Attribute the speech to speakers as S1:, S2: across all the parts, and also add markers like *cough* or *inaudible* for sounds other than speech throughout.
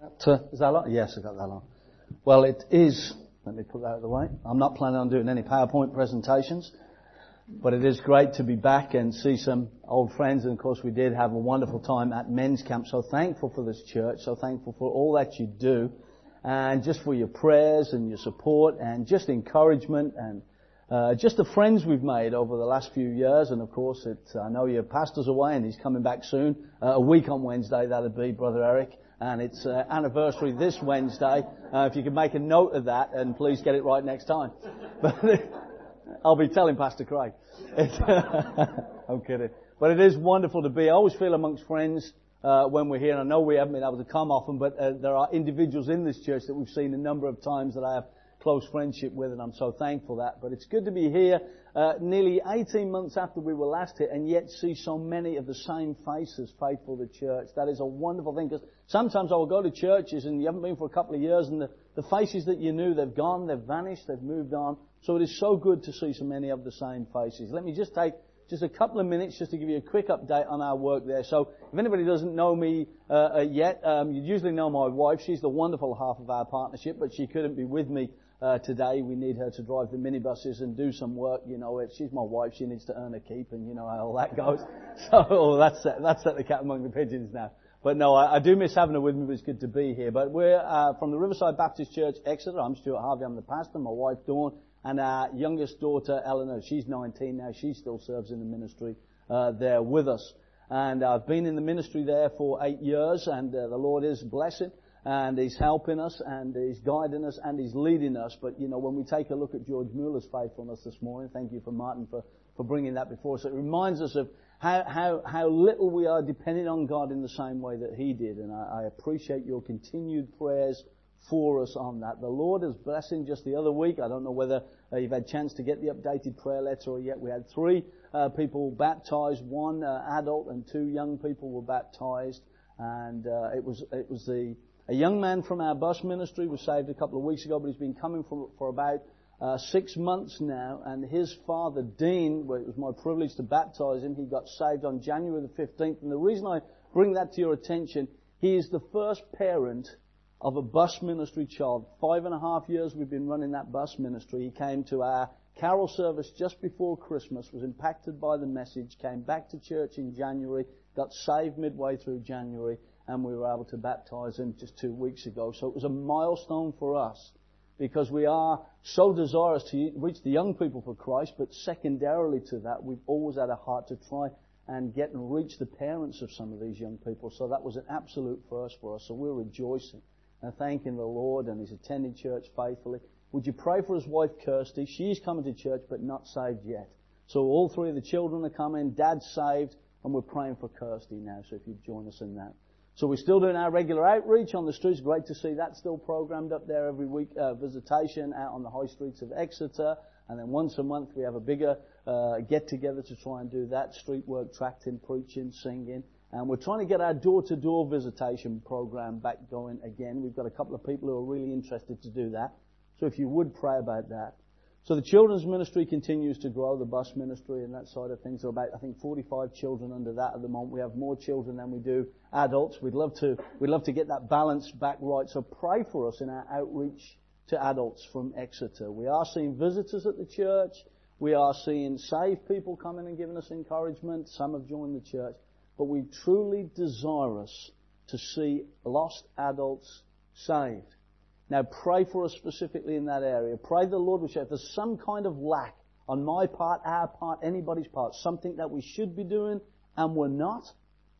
S1: Is that long? Yes, I got that on. Well, it is. Let me put that out of the way. I'm not planning on doing any PowerPoint presentations, but it is great to be back and see some old friends. And of course, we did have a wonderful time at men's camp. So thankful for this church. So thankful for all that you do, and just for your prayers and your support and just encouragement and uh, just the friends we've made over the last few years, and of course, it, I know your pastor's away and he's coming back soon. Uh, a week on Wednesday, that'll be Brother Eric and it's uh, anniversary this Wednesday. Uh, if you could make a note of that, and please get it right next time. But *laughs* I'll be telling Pastor Craig. *laughs* I'm kidding. But it is wonderful to be. I always feel amongst friends uh, when we're here, and I know we haven't been able to come often, but uh, there are individuals in this church that we've seen a number of times that I have close friendship with, and I'm so thankful that. But it's good to be here uh, nearly 18 months after we were last here, and yet see so many of the same faces faithful to church. That is a wonderful thing, because sometimes I will go to churches and you haven't been for a couple of years, and the, the faces that you knew, they've gone, they've vanished, they've moved on. So it is so good to see so many of the same faces. Let me just take just a couple of minutes just to give you a quick update on our work there. So if anybody doesn't know me uh, uh, yet, um, you usually know my wife. She's the wonderful half of our partnership, but she couldn't be with me uh, today. We need her to drive the minibuses and do some work. You know, she's my wife. She needs to earn a keep, and you know how all that goes. *laughs* So oh, that's that's at the cat among the pigeons now. But no, I, I do miss having her with me. But it's good to be here. But we're uh, from the Riverside Baptist Church, Exeter. I'm Stuart Harvey. I'm the pastor. My wife Dawn and our youngest daughter Eleanor. She's 19 now. She still serves in the ministry uh, there with us. And I've been in the ministry there for eight years, and uh, the Lord is blessing and He's helping us, and He's guiding us, and He's leading us. But, you know, when we take a look at George Mueller's faithfulness this morning, thank you for Martin for, for bringing that before us. It reminds us of how, how, how little we are depending on God in the same way that He did. And I, I appreciate your continued prayers for us on that. The Lord is blessing just the other week. I don't know whether uh, you've had a chance to get the updated prayer letter or yet. We had three uh, people baptized, one uh, adult and two young people were baptized. And uh, it was it was the a young man from our bus ministry was saved a couple of weeks ago, but he's been coming for, for about uh, six months now, and his father, Dean, well, it was my privilege to baptize him. He got saved on January the 15th, and the reason I bring that to your attention, he is the first parent of a bus ministry child. Five and a half years we've been running that bus ministry. He came to our carol service just before Christmas, was impacted by the message, came back to church in January, got saved midway through January, and we were able to baptize him just two weeks ago. So it was a milestone for us because we are so desirous to reach the young people for Christ, but secondarily to that, we've always had a heart to try and get and reach the parents of some of these young people. So that was an absolute first for us. So we're rejoicing and thanking the Lord and he's attending church faithfully. Would you pray for his wife Kirsty? She's coming to church but not saved yet. So all three of the children are coming, dad's saved, and we're praying for Kirsty now. So if you'd join us in that. So we're still doing our regular outreach on the streets. Great to see that still programmed up there every week. Uh, visitation out on the high streets of Exeter. And then once a month we have a bigger uh, get together to try and do that. Street work, tracting, preaching, singing. And we're trying to get our door-to-door visitation program back going again. We've got a couple of people who are really interested to do that. So if you would pray about that. So the children's ministry continues to grow, the bus ministry and that side of things. There are about, I think, 45 children under that at the moment. We have more children than we do adults. We'd love to, we'd love to get that balance back right. So pray for us in our outreach to adults from Exeter. We are seeing visitors at the church. We are seeing saved people coming and giving us encouragement. Some have joined the church. But we truly desire us to see lost adults saved. Now pray for us specifically in that area. Pray the Lord will show. If there's some kind of lack on my part, our part, anybody's part, something that we should be doing and we're not,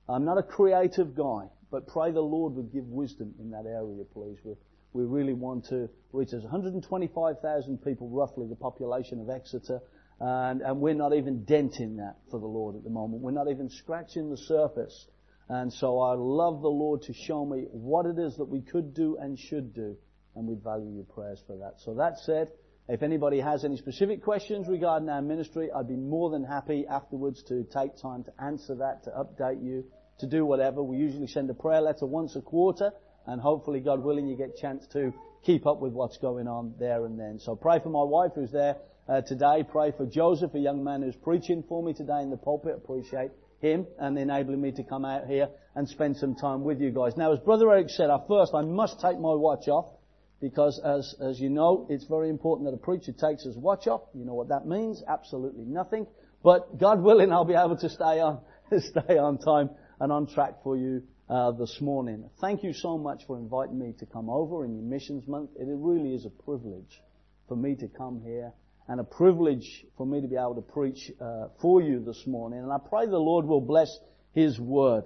S1: I'm not a creative guy, but pray the Lord would give wisdom in that area, please. We, we really want to reach. There's 125,000 people, roughly, the population of Exeter, and, and we're not even denting that for the Lord at the moment. We're not even scratching the surface. And so I love the Lord to show me what it is that we could do and should do and we value your prayers for that. So that said, if anybody has any specific questions regarding our ministry, I'd be more than happy afterwards to take time to answer that, to update you, to do whatever. We usually send a prayer letter once a quarter, and hopefully, God willing, you get a chance to keep up with what's going on there and then. So pray for my wife who's there uh, today. Pray for Joseph, a young man who's preaching for me today in the pulpit. Appreciate him and enabling me to come out here and spend some time with you guys. Now, as Brother Eric said, at first I must take my watch off because as, as you know, it's very important that a preacher takes his watch off. You know what that means? Absolutely nothing. But God willing, I'll be able to stay on, *laughs* stay on time and on track for you uh, this morning. Thank you so much for inviting me to come over in your missions month. It really is a privilege for me to come here and a privilege for me to be able to preach uh, for you this morning. And I pray the Lord will bless His word.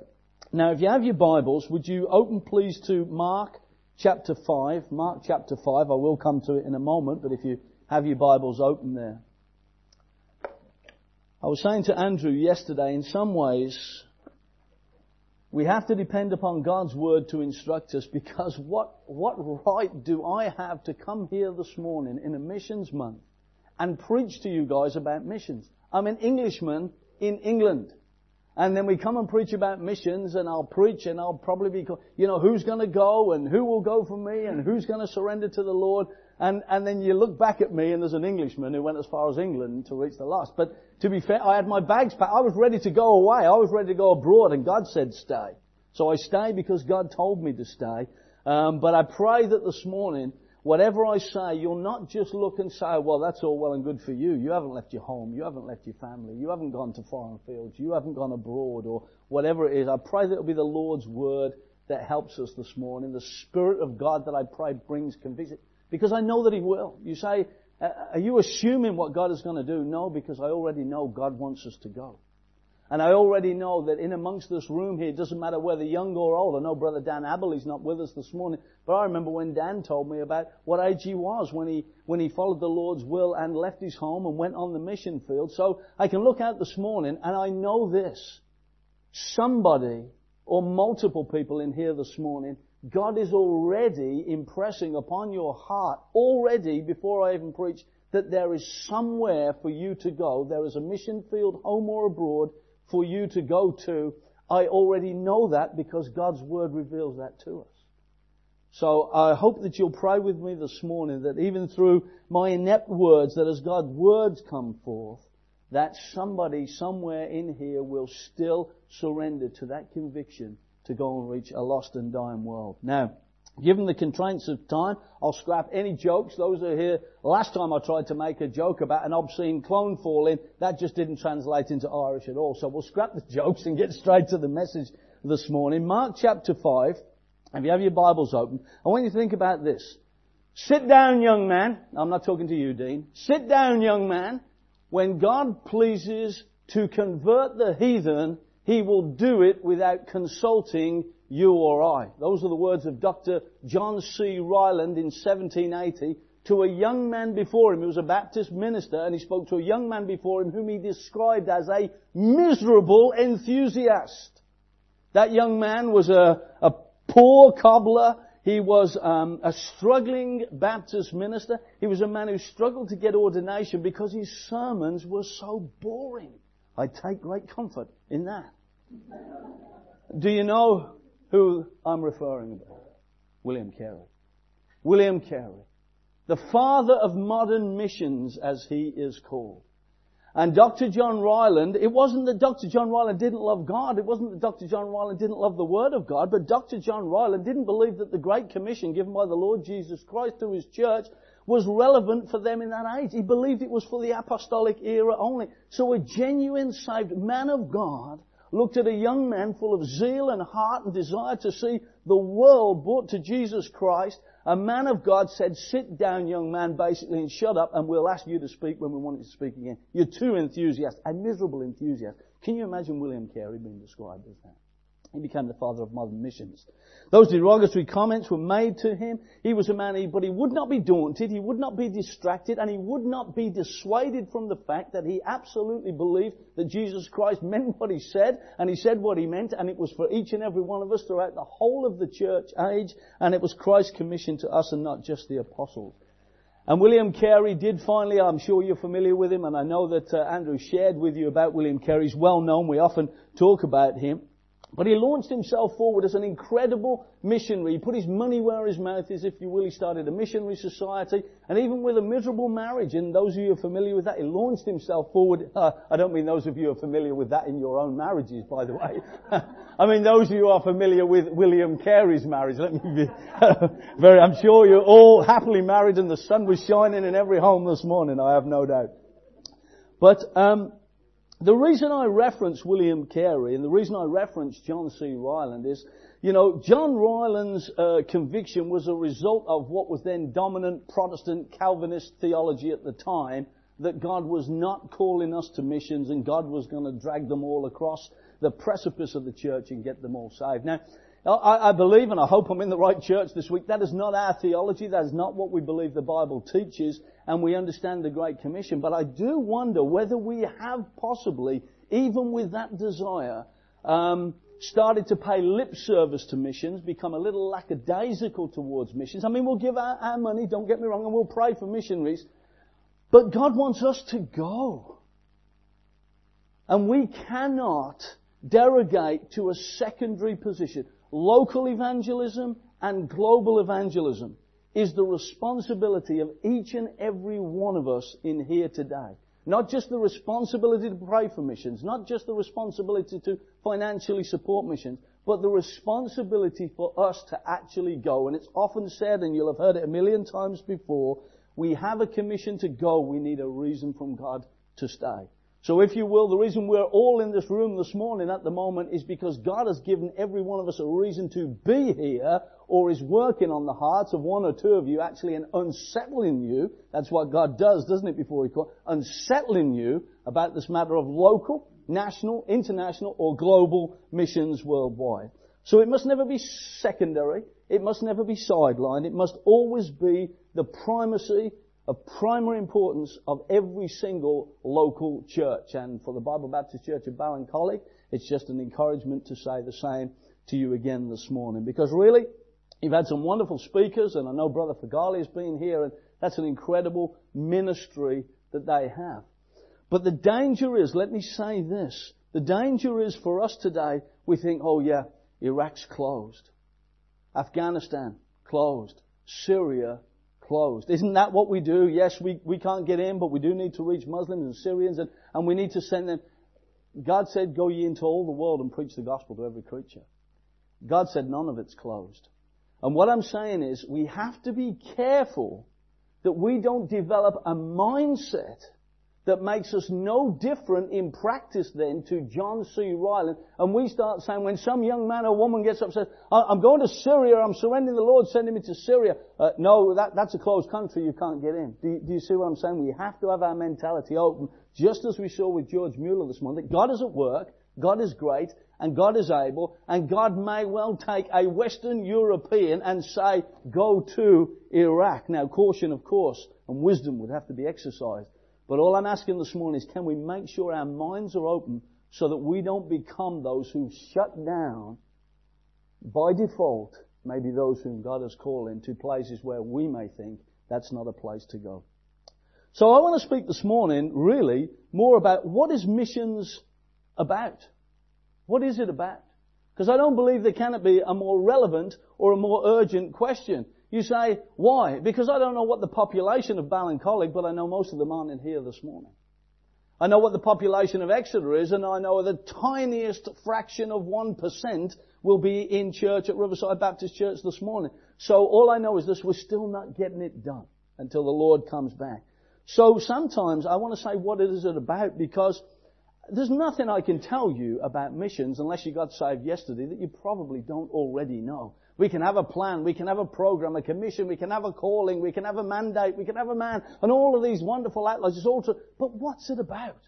S1: Now, if you have your Bibles, would you open please to Mark chapter 5. Mark chapter 5. I will come to it in a moment, but if you have your Bibles open there. I was saying to Andrew yesterday, in some ways, we have to depend upon God's word to instruct us because what, what right do I have to come here this morning in a missions month and preach to you guys about missions? I'm an Englishman in England. And then we come and preach about missions and I'll preach and I'll probably be, you know, who's going to go and who will go for me and who's going to surrender to the Lord. And, and then you look back at me and there's an Englishman who went as far as England to reach the last. But to be fair, I had my bags packed. I was ready to go away. I was ready to go abroad and God said stay. So I stay because God told me to stay. Um, but I pray that this morning Whatever I say, you'll not just look and say, well, that's all well and good for you. You haven't left your home. You haven't left your family. You haven't gone to foreign fields. You haven't gone abroad or whatever it is. I pray that it'll be the Lord's word that helps us this morning. The Spirit of God that I pray brings conviction. Because I know that He will. You say, are you assuming what God is going to do? No, because I already know God wants us to go. And I already know that in amongst this room here, it doesn't matter whether young or old. I know Brother Dan Aberley's not with us this morning, but I remember when Dan told me about what age he was when he, when he followed the Lord's will and left his home and went on the mission field. So I can look out this morning and I know this. Somebody or multiple people in here this morning, God is already impressing upon your heart, already before I even preach, that there is somewhere for you to go. There is a mission field, home or abroad, for you to go to. I already know that because God's Word reveals that to us. So I hope that you'll pray with me this morning that even through my inept words, that as God's words come forth, that somebody somewhere in here will still surrender to that conviction to go and reach a lost and dying world. Now, Given the constraints of time, I'll scrap any jokes. Those are here. Last time I tried to make a joke about an obscene clone falling, that just didn't translate into Irish at all. So we'll scrap the *laughs* jokes and get straight to the message this morning. Mark chapter 5. If you have your Bibles open, I want you to think about this. Sit down, young man. I'm not talking to you, Dean. Sit down, young man. When God pleases to convert the heathen, He will do it without consulting you or I. Those are the words of Dr. John C. Ryland in 1780 to a young man before him who was a Baptist minister and he spoke to a young man before him whom he described as a miserable enthusiast. That young man was a, a poor cobbler. He was um, a struggling Baptist minister. He was a man who struggled to get ordination because his sermons were so boring. I take great comfort in that. Do you know who I'm referring about. William Carey. William Carey. The father of modern missions, as he is called. And Dr. John Ryland, it wasn't that Dr. John Ryland didn't love God, it wasn't that Dr. John Ryland didn't love the Word of God, but Dr. John Ryland didn't believe that the Great Commission given by the Lord Jesus Christ to His church was relevant for them in that age. He believed it was for the apostolic era only. So a genuine saved man of God looked at a young man full of zeal and heart and desire to see the world brought to Jesus Christ. A man of God said, sit down, young man, basically, and shut up, and we'll ask you to speak when we want you to speak again. You're too enthusiastic, a miserable enthusiast. Can you imagine William Carey being described as that? He became the father of modern missions. Those derogatory comments were made to him. He was a man, but he would not be daunted, he would not be distracted, and he would not be dissuaded from the fact that he absolutely believed that Jesus Christ meant what he said, and he said what he meant, and it was for each and every one of us throughout the whole of the church age, and it was Christ's commission to us and not just the apostles. And William Carey did finally, I'm sure you're familiar with him, and I know that uh, Andrew shared with you about William Carey. He's well known, we often talk about him. But he launched himself forward as an incredible missionary. He put his money where his mouth is, if you will. He started a missionary society, and even with a miserable marriage, and those of you who are familiar with that, he launched himself forward. Uh, *laughs* I don't mean those of you who are familiar with that in your own marriages, by the way. *laughs* I mean those of you who are familiar with William Carey's marriage. Let me be *laughs* very, I'm sure you're all happily married and the sun was shining in every home this morning, I have no doubt. But, um, the reason I reference William Carey and the reason I reference John C. Ryland is, you know, John Ryland's uh, conviction was a result of what was then dominant Protestant Calvinist theology at the time, that God was not calling us to missions and God was going to drag them all across the precipice of the church and get them all saved. Now, I, I believe, and I hope I'm in the right church this week, that is not our theology, that is not what we believe the Bible teaches, and we understand the Great Commission. But I do wonder whether we have possibly, even with that desire, um, started to pay lip service to missions, become a little lackadaisical towards missions. I mean, we'll give our, our money, don't get me wrong, and we'll pray for missionaries, but God wants us to go. And we cannot derogate to a secondary position local evangelism and global evangelism is the responsibility of each and every one of us in here today. Not just the responsibility to pray for missions, not just the responsibility to financially support missions, but the responsibility for us to actually go. And it's often said, and you'll have heard it a million times before, we have a commission to go, we need a reason from God to stay. So if you will, the reason we're all in this room this morning at the moment is because God has given every one of us a reason to be here or is working on the hearts of one or two of you actually and unsettling you. That's what God does, doesn't it, before He calls? Unsettling you about this matter of local, national, international or global missions worldwide. So it must never be secondary. It must never be sidelined. It must always be the primacy of primary importance of every single local church. And for the Bible Baptist Church of Ballincollig, it's just an encouragement to say the same to you again this morning. Because really, you've had some wonderful speakers, and I know Brother Fagali has been here, and that's an incredible ministry that they have. But the danger is, let me say this, the danger is for us today, we think, oh yeah, Iraq's closed. Afghanistan, closed. Syria, closed. Isn't that what we do? Yes, we, we can't get in, but we do need to reach Muslims and Syrians and, and we need to send them. God said, go ye into all the world and preach the gospel to every creature. God said none of it's closed. And what I'm saying is we have to be careful that we don't develop a mindset that makes us no different in practice then to John C. Ryland. And we start saying when some young man or woman gets up and says, I'm going to Syria, I'm surrendering the Lord, sending me to Syria. Uh, no, that, that's a closed country, you can't get in. Do you, do you see what I'm saying? We have to have our mentality open, just as we saw with George Mueller this morning. God is at work, God is great, and God is able, and God may well take a Western European and say, go to Iraq. Now caution, of course, and wisdom would have to be exercised. But all I'm asking this morning is can we make sure our minds are open so that we don't become those who shut down by default maybe those whom God has called into places where we may think that's not a place to go. So I want to speak this morning really more about what is missions about? What is it about? Because I don't believe there cannot be a more relevant or a more urgent question. You say, why? Because I don't know what the population of Ballincollig, but I know most of them aren't in here this morning. I know what the population of Exeter is, and I know the tiniest fraction of 1% will be in church at Riverside Baptist Church this morning. So all I know is this, we're still not getting it done until the Lord comes back. So sometimes I want to say what is it about because there's nothing I can tell you about missions unless you got saved yesterday that you probably don't already know. We can have a plan, we can have a program, a commission, we can have a calling, we can have a mandate, we can have a man, and all of these wonderful outlines. It's all to, but what's it about?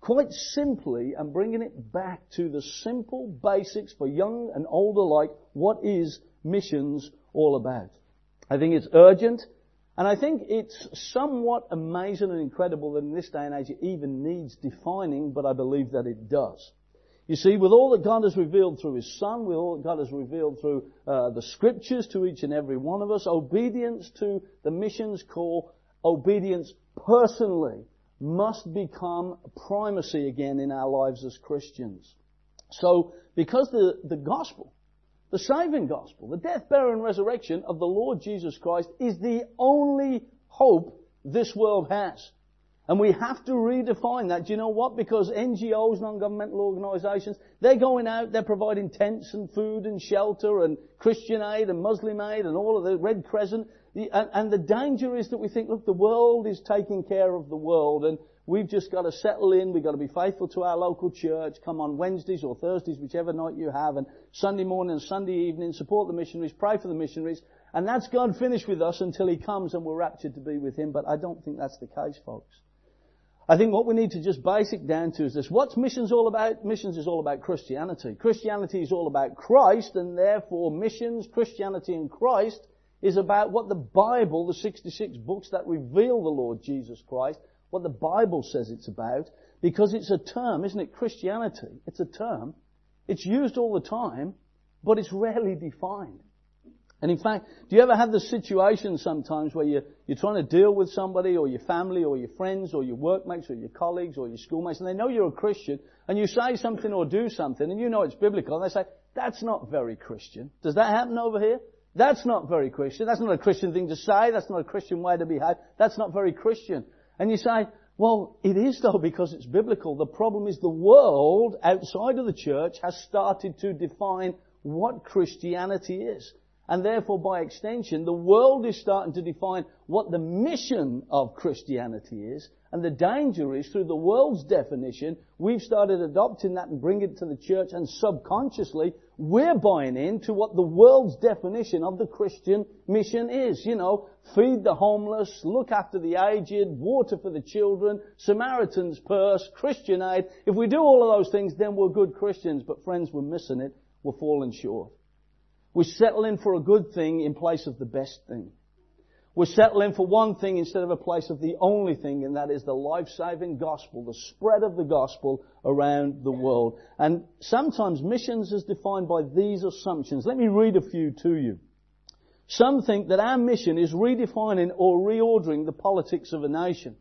S1: Quite simply, and bringing it back to the simple basics for young and old alike, what is missions all about? I think it's urgent, and I think it's somewhat amazing and incredible that in this day and age it even needs defining, but I believe that it does. You see, with all that God has revealed through His Son, with all that God has revealed through uh, the Scriptures to each and every one of us, obedience to the missions call, obedience personally, must become primacy again in our lives as Christians. So, because the, the gospel, the saving gospel, the death, burial, and resurrection of the Lord Jesus Christ is the only hope this world has. And we have to redefine that. Do you know what? Because NGOs, non-governmental organisations, they're going out, they're providing tents and food and shelter and Christian aid and Muslim aid and all of the Red Crescent. And, and the danger is that we think, look, the world is taking care of the world and we've just got to settle in, we've got to be faithful to our local church, come on Wednesdays or Thursdays, whichever night you have, and Sunday morning and Sunday evening, support the missionaries, pray for the missionaries, and that's God finished with us until He comes and we're raptured to be with Him. But I don't think that's the case, folks. I think what we need to just basic down to is this. What's missions all about? Missions is all about Christianity. Christianity is all about Christ and therefore missions, Christianity and Christ is about what the Bible, the 66 books that reveal the Lord Jesus Christ, what the Bible says it's about, because it's a term, isn't it? Christianity. It's a term. It's used all the time, but it's rarely defined. And in fact, do you ever have the situation sometimes where you're, you're trying to deal with somebody or your family or your friends or your workmates or your colleagues or your schoolmates and they know you're a Christian and you say something or do something and you know it's biblical and they say, that's not very Christian. Does that happen over here? That's not very Christian. That's not a Christian thing to say. That's not a Christian way to behave. That's not very Christian. And you say, well, it is though because it's biblical. The problem is the world outside of the church has started to define what Christianity is. And therefore, by extension, the world is starting to define what the mission of Christianity is. And the danger is, through the world's definition, we've started adopting that and bringing it to the church, and subconsciously, we're buying into what the world's definition of the Christian mission is. You know, feed the homeless, look after the aged, water for the children, Samaritan's purse, Christian aid. If we do all of those things, then we're good Christians. But friends, we're missing it. We're falling short. We're settling for a good thing in place of the best thing. We're settling for one thing instead of a place of the only thing, and that is the life-saving gospel, the spread of the gospel around the world. And sometimes missions is defined by these assumptions. Let me read a few to you. Some think that our mission is redefining or reordering the politics of a nation.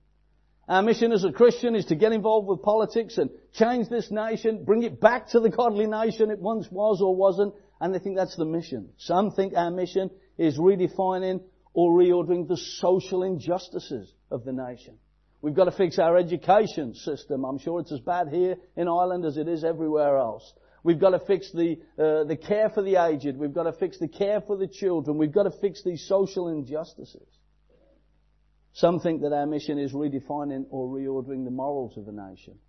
S1: Our mission as a Christian is to get involved with politics and change this nation, bring it back to the godly nation it once was or wasn't, and they think that's the mission. Some think our mission is redefining or reordering the social injustices of the nation. We've got to fix our education system. I'm sure it's as bad here in Ireland as it is everywhere else. We've got to fix the, uh, the care for the aged. We've got to fix the care for the children. We've got to fix these social injustices. Some think that our mission is redefining or reordering the morals of the nation.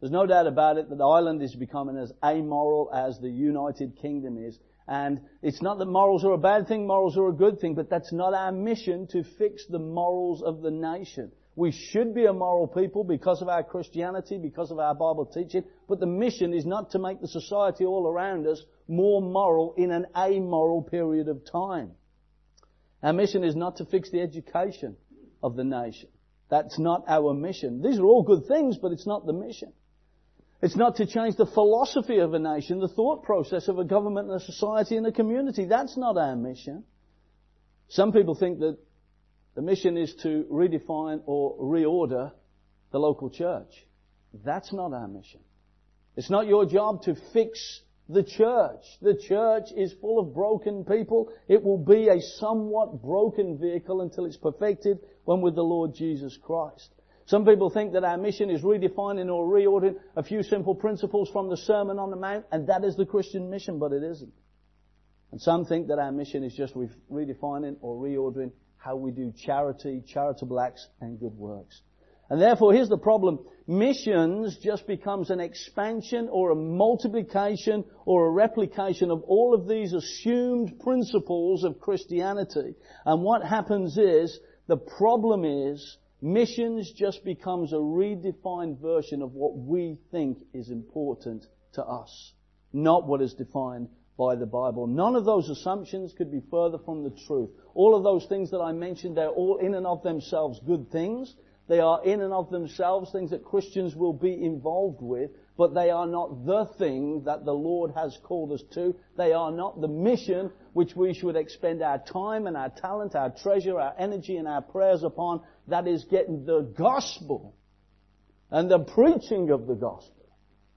S1: There's no doubt about it that Ireland is becoming as amoral as the United Kingdom is. And it's not that morals are a bad thing, morals are a good thing, but that's not our mission to fix the morals of the nation. We should be a moral people because of our Christianity, because of our Bible teaching, but the mission is not to make the society all around us more moral in an amoral period of time. Our mission is not to fix the education of the nation. That's not our mission. These are all good things, but it's not the mission. It's not to change the philosophy of a nation, the thought process of a government and a society and a community. That's not our mission. Some people think that the mission is to redefine or reorder the local church. That's not our mission. It's not your job to fix the church. The church is full of broken people. It will be a somewhat broken vehicle until it's perfected when with the Lord Jesus Christ. Some people think that our mission is redefining or reordering a few simple principles from the Sermon on the Mount, and that is the Christian mission, but it isn't. And some think that our mission is just redefining or reordering how we do charity, charitable acts, and good works. And therefore, here's the problem. Missions just becomes an expansion or a multiplication or a replication of all of these assumed principles of Christianity. And what happens is, the problem is, Missions just becomes a redefined version of what we think is important to us, not what is defined by the Bible. None of those assumptions could be further from the truth. All of those things that I mentioned, they're all in and of themselves good things. They are in and of themselves things that Christians will be involved with, but they are not the thing that the Lord has called us to. They are not the mission which we should expend our time and our talent, our treasure, our energy and our prayers upon. That is getting the gospel and the preaching of the gospel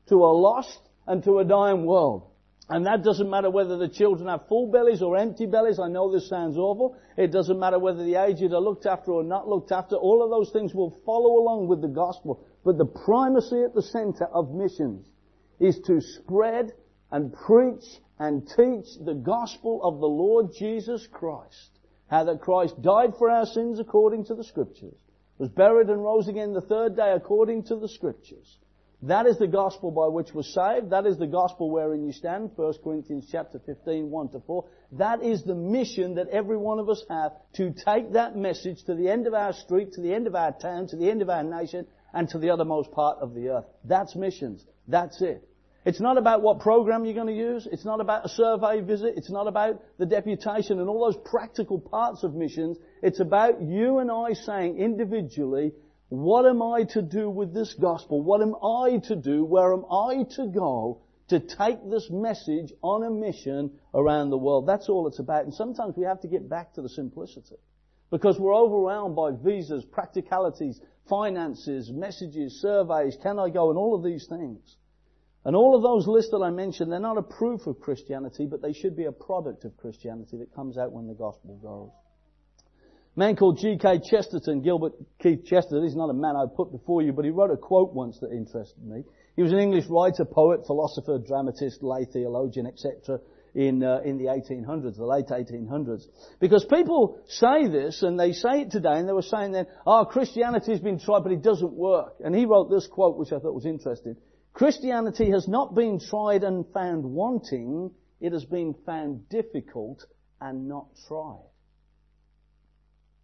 S1: to a lost and to a dying world. And that doesn't matter whether the children have full bellies or empty bellies. I know this sounds awful. It doesn't matter whether the aged are looked after or not looked after. All of those things will follow along with the gospel. But the primacy at the center of missions is to spread and preach and teach the gospel of the Lord Jesus Christ. How that Christ died for our sins according to the scriptures, was buried and rose again the third day according to the scriptures, that is the gospel by which we're saved. That is the gospel wherein you stand. 1 Corinthians chapter 15, 1 to 4. That is the mission that every one of us have to take that message to the end of our street, to the end of our town, to the end of our nation, and to the othermost part of the earth. That's missions. That's it. It's not about what program you're going to use. It's not about a survey visit. It's not about the deputation and all those practical parts of missions. It's about you and I saying individually, what am I to do with this gospel? What am I to do? Where am I to go to take this message on a mission around the world? That's all it's about. And sometimes we have to get back to the simplicity. Because we're overwhelmed by visas, practicalities, finances, messages, surveys, can I go, and all of these things. And all of those lists that I mentioned, they're not a proof of Christianity, but they should be a product of Christianity that comes out when the gospel goes. A man called G.K. Chesterton, Gilbert Keith Chesterton, he's not a man I put before you, but he wrote a quote once that interested me. He was an English writer, poet, philosopher, dramatist, lay theologian, etc. in uh, in the 1800s, the late 1800s. Because people say this, and they say it today, and they were saying then, oh, Christianity has been tried, but it doesn't work. And he wrote this quote, which I thought was interesting. Christianity has not been tried and found wanting, it has been found difficult and not tried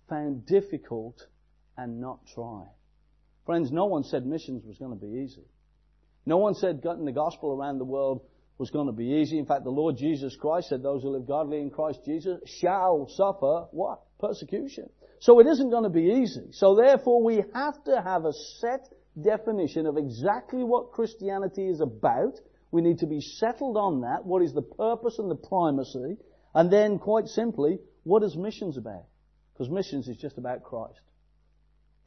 S1: found difficult and not tried. Friends, no one said missions was going to be easy. No one said getting the gospel around the world was going to be easy. In fact, the Lord Jesus Christ said those who live godly in Christ Jesus shall suffer what? Persecution. So it isn't going to be easy. So therefore we have to have a set definition of exactly what Christianity is about. We need to be settled on that. What is the purpose and the primacy? And then quite simply, what is missions about? Because missions is just about Christ.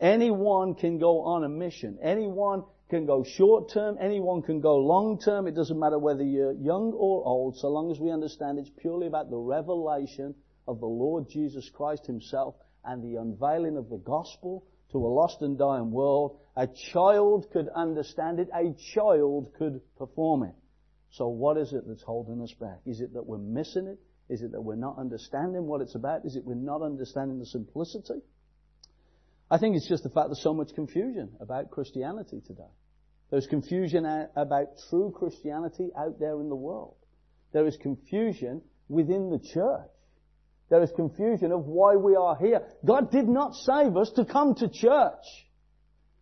S1: Anyone can go on a mission. Anyone can go short term. Anyone can go long term. It doesn't matter whether you're young or old, so long as we understand it's purely about the revelation of the Lord Jesus Christ Himself and the unveiling of the gospel to a lost and dying world. A child could understand it. A child could perform it. So what is it that's holding us back? Is it that we're missing it? Is it that we're not understanding what it's about? Is it we're not understanding the simplicity? I think it's just the fact there's so much confusion about Christianity today. There's confusion about true Christianity out there in the world. There is confusion within the church. There is confusion of why we are here. God did not save us to come to church.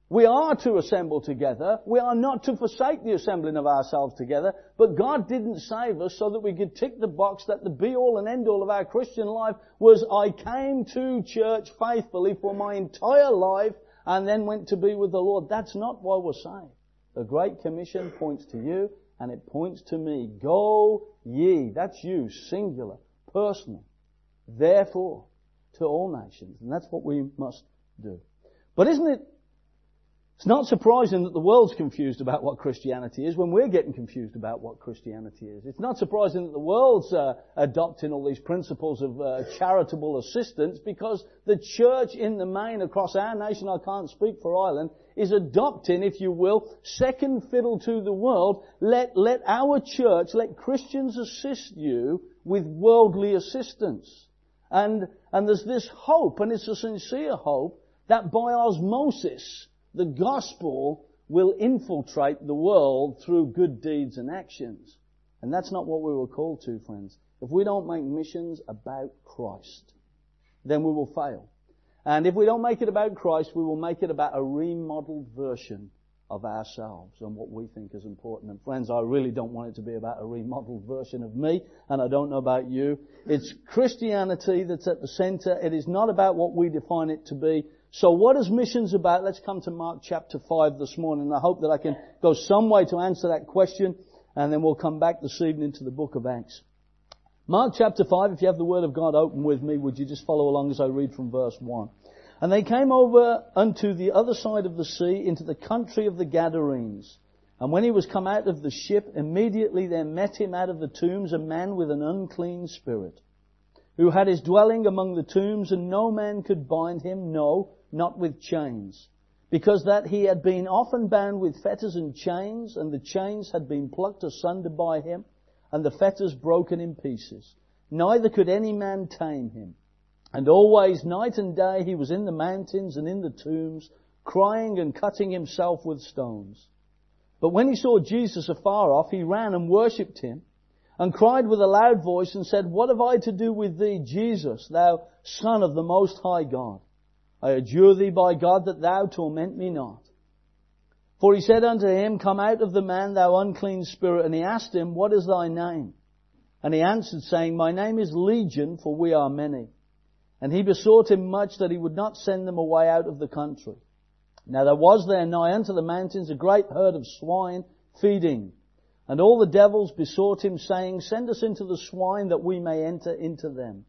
S1: We are to assemble together. We are not to forsake the assembling of ourselves together. But God didn't save us so that we could tick the box that the be all and end all of our Christian life was I came to church faithfully for my entire life and then went to be with the Lord. That's not why we're saved. The Great Commission points to you and it points to me. Go ye. That's you, singular, personal. Therefore, to all nations. And that's what we must do. But isn't it it's not surprising that the world's confused about what Christianity is when we're getting confused about what Christianity is. It's not surprising that the world's uh, adopting all these principles of uh, charitable assistance because the church in the main across our nation, I can't speak for Ireland, is adopting, if you will, second fiddle to the world. Let, let our church, let Christians assist you with worldly assistance. And, and there's this hope, and it's a sincere hope, that by osmosis, the gospel will infiltrate the world through good deeds and actions. And that's not what we were called to, friends. If we don't make missions about Christ, then we will fail. And if we don't make it about Christ, we will make it about a remodeled version of ourselves and what we think is important. And friends, I really don't want it to be about a remodeled version of me, and I don't know about you. It's Christianity that's at the center. It is not about what we define it to be. So what is missions about? Let's come to Mark chapter 5 this morning. I hope that I can go some way to answer that question and then we'll come back this evening to the book of Acts. Mark chapter 5, if you have the word of God open with me, would you just follow along as I read from verse 1? And they came over unto the other side of the sea into the country of the Gadarenes. And when he was come out of the ship, immediately there met him out of the tombs a man with an unclean spirit, who had his dwelling among the tombs, and no man could bind him, no, not with chains, because that he had been often bound with fetters and chains, and the chains had been plucked asunder by him, and the fetters broken in pieces. Neither could any man tame him. And always, night and day, he was in the mountains and in the tombs, crying and cutting himself with stones. But when he saw Jesus afar off, he ran and worshipped him, and cried with a loud voice and said, What have I to do with thee, Jesus, thou Son of the Most High God? I adjure thee by God that thou torment me not. For he said unto him, Come out of the man, thou unclean spirit. And he asked him, What is thy name? And he answered, saying, My name is Legion, for we are many. And he besought him much that he would not send them away out of the country. Now there was there nigh unto the mountains a great herd of swine feeding. And all the devils besought him, saying, Send us into the swine that we may enter into them.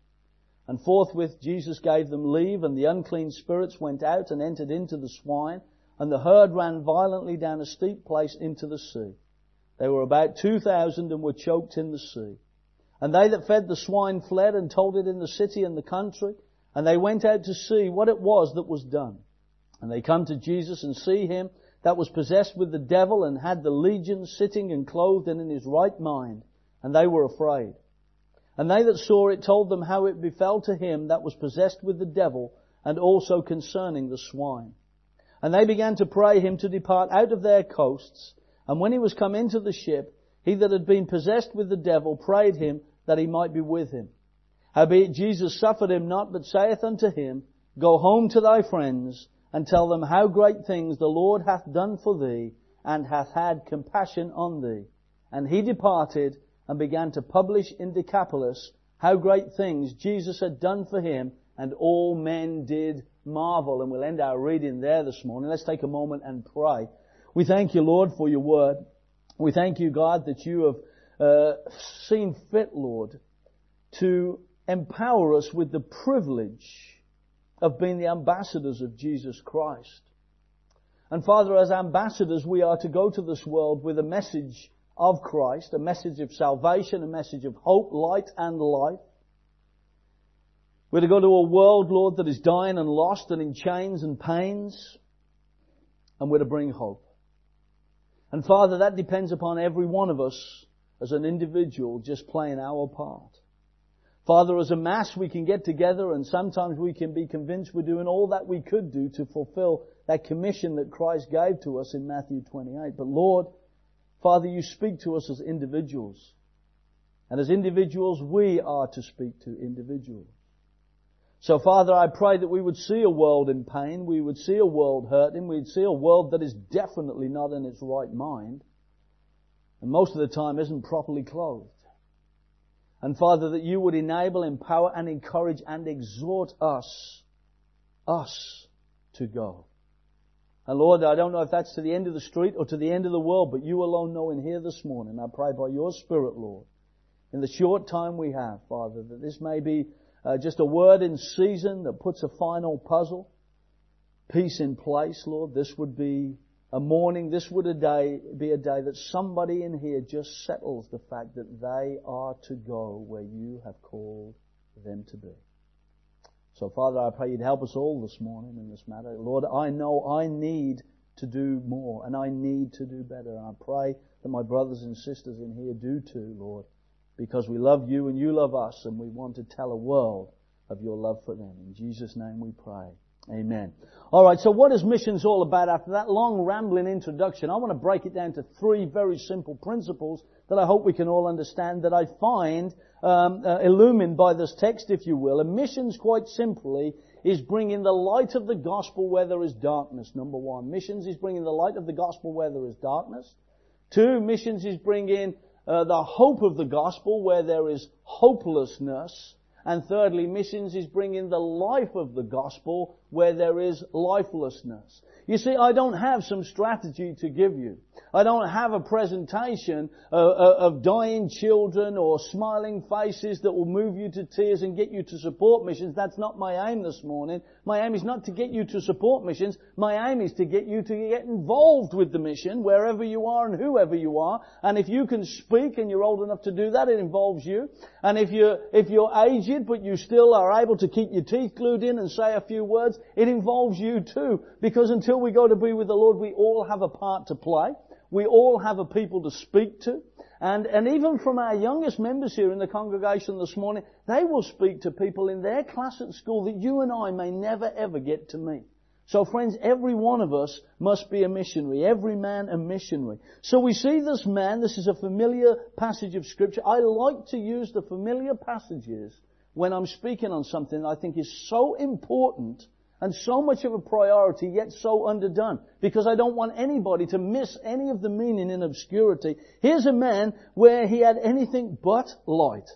S1: And forthwith Jesus gave them leave, and the unclean spirits went out and entered into the swine, and the herd ran violently down a steep place into the sea. They were about two thousand and were choked in the sea. And they that fed the swine fled and told it in the city and the country, and they went out to see what it was that was done. And they come to Jesus and see him that was possessed with the devil and had the legion sitting and clothed and in his right mind, and they were afraid. And they that saw it told them how it befell to him that was possessed with the devil, and also concerning the swine. And they began to pray him to depart out of their coasts. And when he was come into the ship, he that had been possessed with the devil prayed him that he might be with him. Howbeit Jesus suffered him not, but saith unto him, Go home to thy friends, and tell them how great things the Lord hath done for thee, and hath had compassion on thee. And he departed, and began to publish in Decapolis how great things Jesus had done for him, and all men did marvel. And we'll end our reading there this morning. Let's take a moment and pray. We thank you, Lord, for your word. We thank you, God, that you have uh, seen fit, Lord, to empower us with the privilege of being the ambassadors of Jesus Christ. And Father, as ambassadors, we are to go to this world with a message of Christ, a message of salvation, a message of hope, light, and life. We're to go to a world, Lord, that is dying and lost and in chains and pains, and we're to bring hope. And Father, that depends upon every one of us as an individual just playing our part. Father, as a mass we can get together and sometimes we can be convinced we're doing all that we could do to fulfill that commission that Christ gave to us in Matthew 28. But Lord, Father, you speak to us as individuals. And as individuals, we are to speak to individuals. So Father, I pray that we would see a world in pain, we would see a world hurting, we'd see a world that is definitely not in its right mind and most of the time isn't properly clothed. And Father, that you would enable, empower and encourage and exhort us, us to go. And Lord, I don't know if that's to the end of the street or to the end of the world, but you alone know in here this morning. I pray by your Spirit, Lord, in the short time we have, Father, that this may be uh, just a word in season that puts a final puzzle, piece in place, Lord. This would be a morning, this would a day, be a day that somebody in here just settles the fact that they are to go where you have called them to be. So Father, I pray you'd help us all this morning in this matter. Lord, I know I need to do more and I need to do better. And I pray that my brothers and sisters in here do too, Lord, because we love you and you love us and we want to tell a world of your love for them. In Jesus' name we pray. Amen. Alright, so what is missions all about after that long rambling introduction? I want to break it down to three very simple principles that I hope we can all understand that I find um, uh, illumined by this text, if you will. And missions, quite simply, is bringing the light of the gospel where there is darkness, number one. Missions is bringing the light of the gospel where there is darkness. Two, missions is bringing uh, the hope of the gospel where there is hopelessness. And thirdly, missions is bringing the life of the gospel where there is lifelessness. You see, I don't have some strategy to give you. I don't have a presentation uh, uh, of dying children or smiling faces that will move you to tears and get you to support missions. That's not my aim this morning. My aim is not to get you to support missions. My aim is to get you to get involved with the mission wherever you are and whoever you are. And if you can speak and you're old enough to do that, it involves you. And if you're, if you're aged but you still are able to keep your teeth glued in and say a few words, it involves you too. Because until we go to be with the Lord, we all have a part to play. We all have a people to speak to. And, and even from our youngest members here in the congregation this morning, they will speak to people in their class at school that you and I may never ever get to meet. So friends, every one of us must be a missionary. Every man a missionary. So we see this man, this is a familiar passage of scripture. I like to use the familiar passages when I'm speaking on something I think is so important and so much of a priority, yet so underdone. Because I don't want anybody to miss any of the meaning in obscurity. Here's a man where he had anything but light.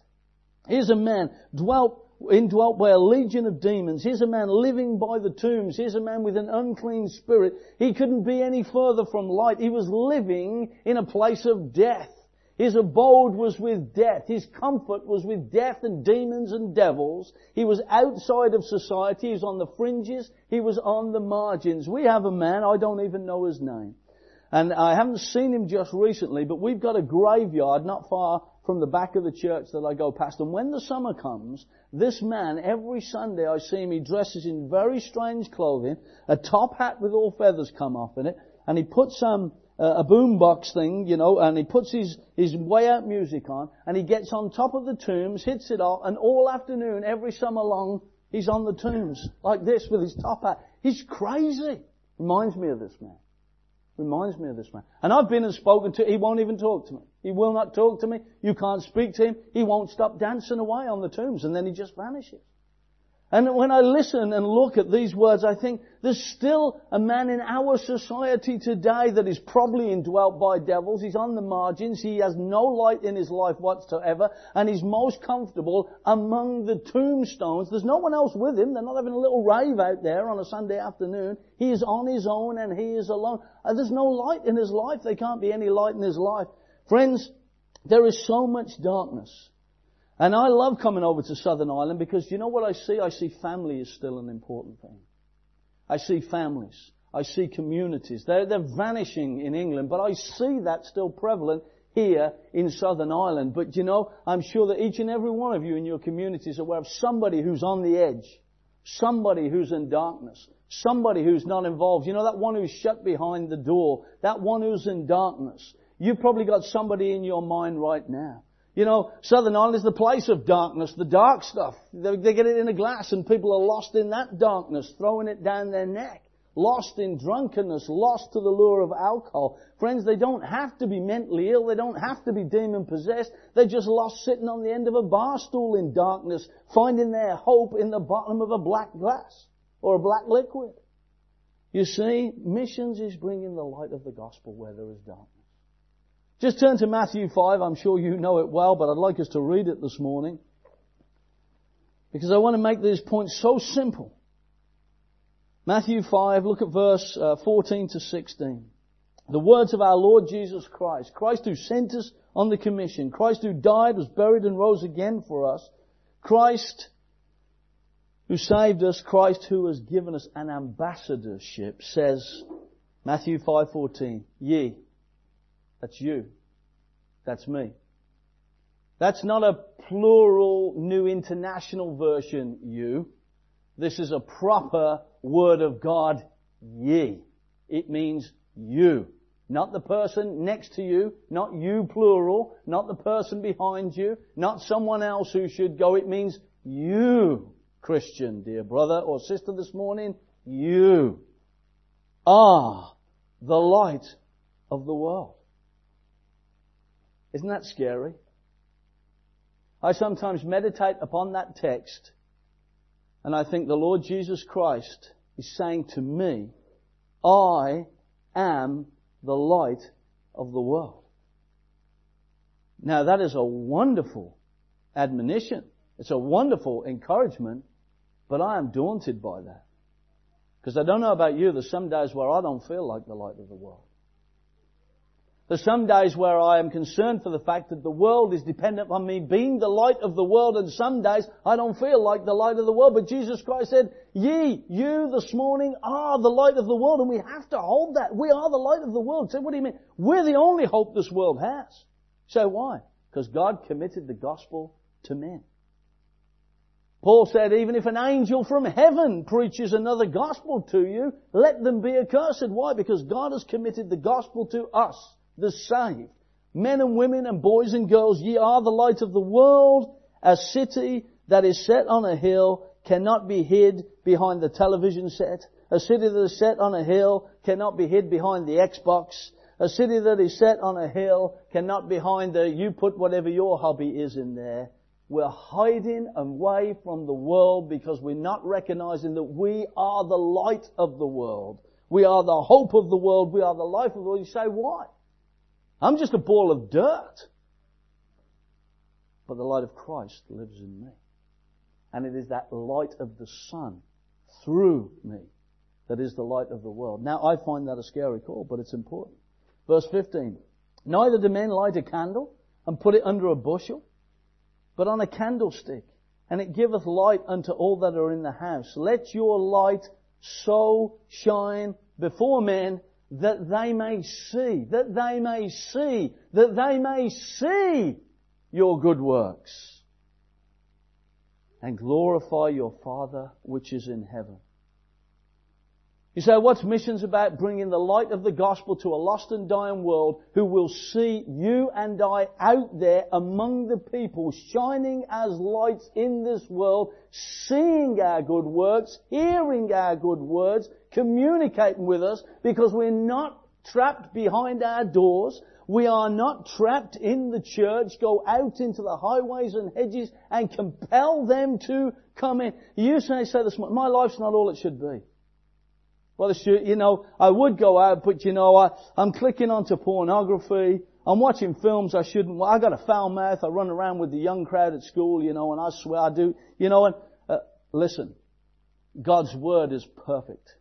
S1: Here's a man dwelt indwelt by a legion of demons. Here's a man living by the tombs. Here's a man with an unclean spirit. He couldn't be any further from light. He was living in a place of death. His abode was with death. His comfort was with death and demons and devils. He was outside of society. He was on the fringes. He was on the margins. We have a man, I don't even know his name. And I haven't seen him just recently, but we've got a graveyard not far from the back of the church that I go past. And when the summer comes, this man, every Sunday I see him, he dresses in very strange clothing, a top hat with all feathers come off in it, and he puts some a boombox thing, you know, and he puts his, his way out music on, and he gets on top of the tombs, hits it off, and all afternoon, every summer long, he's on the tombs, like this, with his top hat. He's crazy. Reminds me of this man. Reminds me of this man. And I've been and spoken to, he won't even talk to me. He will not talk to me. You can't speak to him. He won't stop dancing away on the tombs, and then he just vanishes. And when I listen and look at these words, I think there's still a man in our society today that is probably indwelt by devils. He's on the margins. He has no light in his life whatsoever. And he's most comfortable among the tombstones. There's no one else with him. They're not having a little rave out there on a Sunday afternoon. He is on his own and he is alone. And there's no light in his life. There can't be any light in his life. Friends, there is so much darkness. And I love coming over to Southern Ireland because you know what I see? I see family is still an important thing. I see families. I see communities. They're, they're vanishing in England, but I see that still prevalent here in Southern Ireland. But you know, I'm sure that each and every one of you in your communities are aware of somebody who's on the edge. Somebody who's in darkness. Somebody who's not involved. You know, that one who's shut behind the door. That one who's in darkness. You've probably got somebody in your mind right now. You know, Southern Ireland is the place of darkness, the dark stuff. They, they get it in a glass and people are lost in that darkness, throwing it down their neck. Lost in drunkenness, lost to the lure of alcohol. Friends, they don't have to be mentally ill, they don't have to be demon possessed. They're just lost sitting on the end of a bar stool in darkness, finding their hope in the bottom of a black glass or a black liquid. You see, missions is bringing the light of the gospel where there is darkness. Just turn to Matthew 5. I'm sure you know it well, but I'd like us to read it this morning. Because I want to make these points so simple. Matthew 5, look at verse uh, 14 to 16. The words of our Lord Jesus Christ. Christ who sent us on the commission. Christ who died, was buried and rose again for us. Christ who saved us. Christ who has given us an ambassadorship says, Matthew 5:14, ye that's you. That's me. That's not a plural New International Version you. This is a proper Word of God ye. It means you. Not the person next to you, not you plural, not the person behind you, not someone else who should go. It means you, Christian, dear brother or sister this morning, you are the light of the world. Isn't that scary? I sometimes meditate upon that text and I think the Lord Jesus Christ is saying to me, I am the light of the world. Now that is a wonderful admonition. It's a wonderful encouragement, but I am daunted by that. Because I don't know about you, there's some days where I don't feel like the light of the world. There's some days where I am concerned for the fact that the world is dependent on me being the light of the world and some days I don't feel like the light of the world. But Jesus Christ said, ye, you this morning are the light of the world and we have to hold that. We are the light of the world. So what do you mean? We're the only hope this world has. So why? Because God committed the gospel to men. Paul said, even if an angel from heaven preaches another gospel to you, let them be accursed. Why? Because God has committed the gospel to us the saved. Men and women and boys and girls, ye are the light of the world. A city that is set on a hill cannot be hid behind the television set. A city that is set on a hill cannot be hid behind the Xbox. A city that is set on a hill cannot be behind the, you put whatever your hobby is in there. We're hiding away from the world because we're not recognizing that we are the light of the world. We are the hope of the world. We are the life of the world. You say, why? I'm just a ball of dirt. But the light of Christ lives in me. And it is that light of the Son through me that is the light of the world. Now I find that a scary call, but it's important. Verse 15. Neither do men light a candle and put it under a bushel, but on a candlestick, and it giveth light unto all that are in the house. Let your light so shine before men that they may see, that they may see, that they may see your good works and glorify your Father which is in heaven. You say, what's missions about? Bringing the light of the gospel to a lost and dying world who will see you and I out there among the people, shining as lights in this world, seeing our good works, hearing our good words, communicating with us, because we're not trapped behind our doors. We are not trapped in the church. Go out into the highways and hedges and compel them to come in. You say, say this my life's not all it should be. Well, you know, I would go out, but you know, I, I'm clicking onto pornography. I'm watching films I shouldn't. I got a foul mouth. I run around with the young crowd at school, you know, and I swear I do. You know, and uh, listen, God's word is perfect,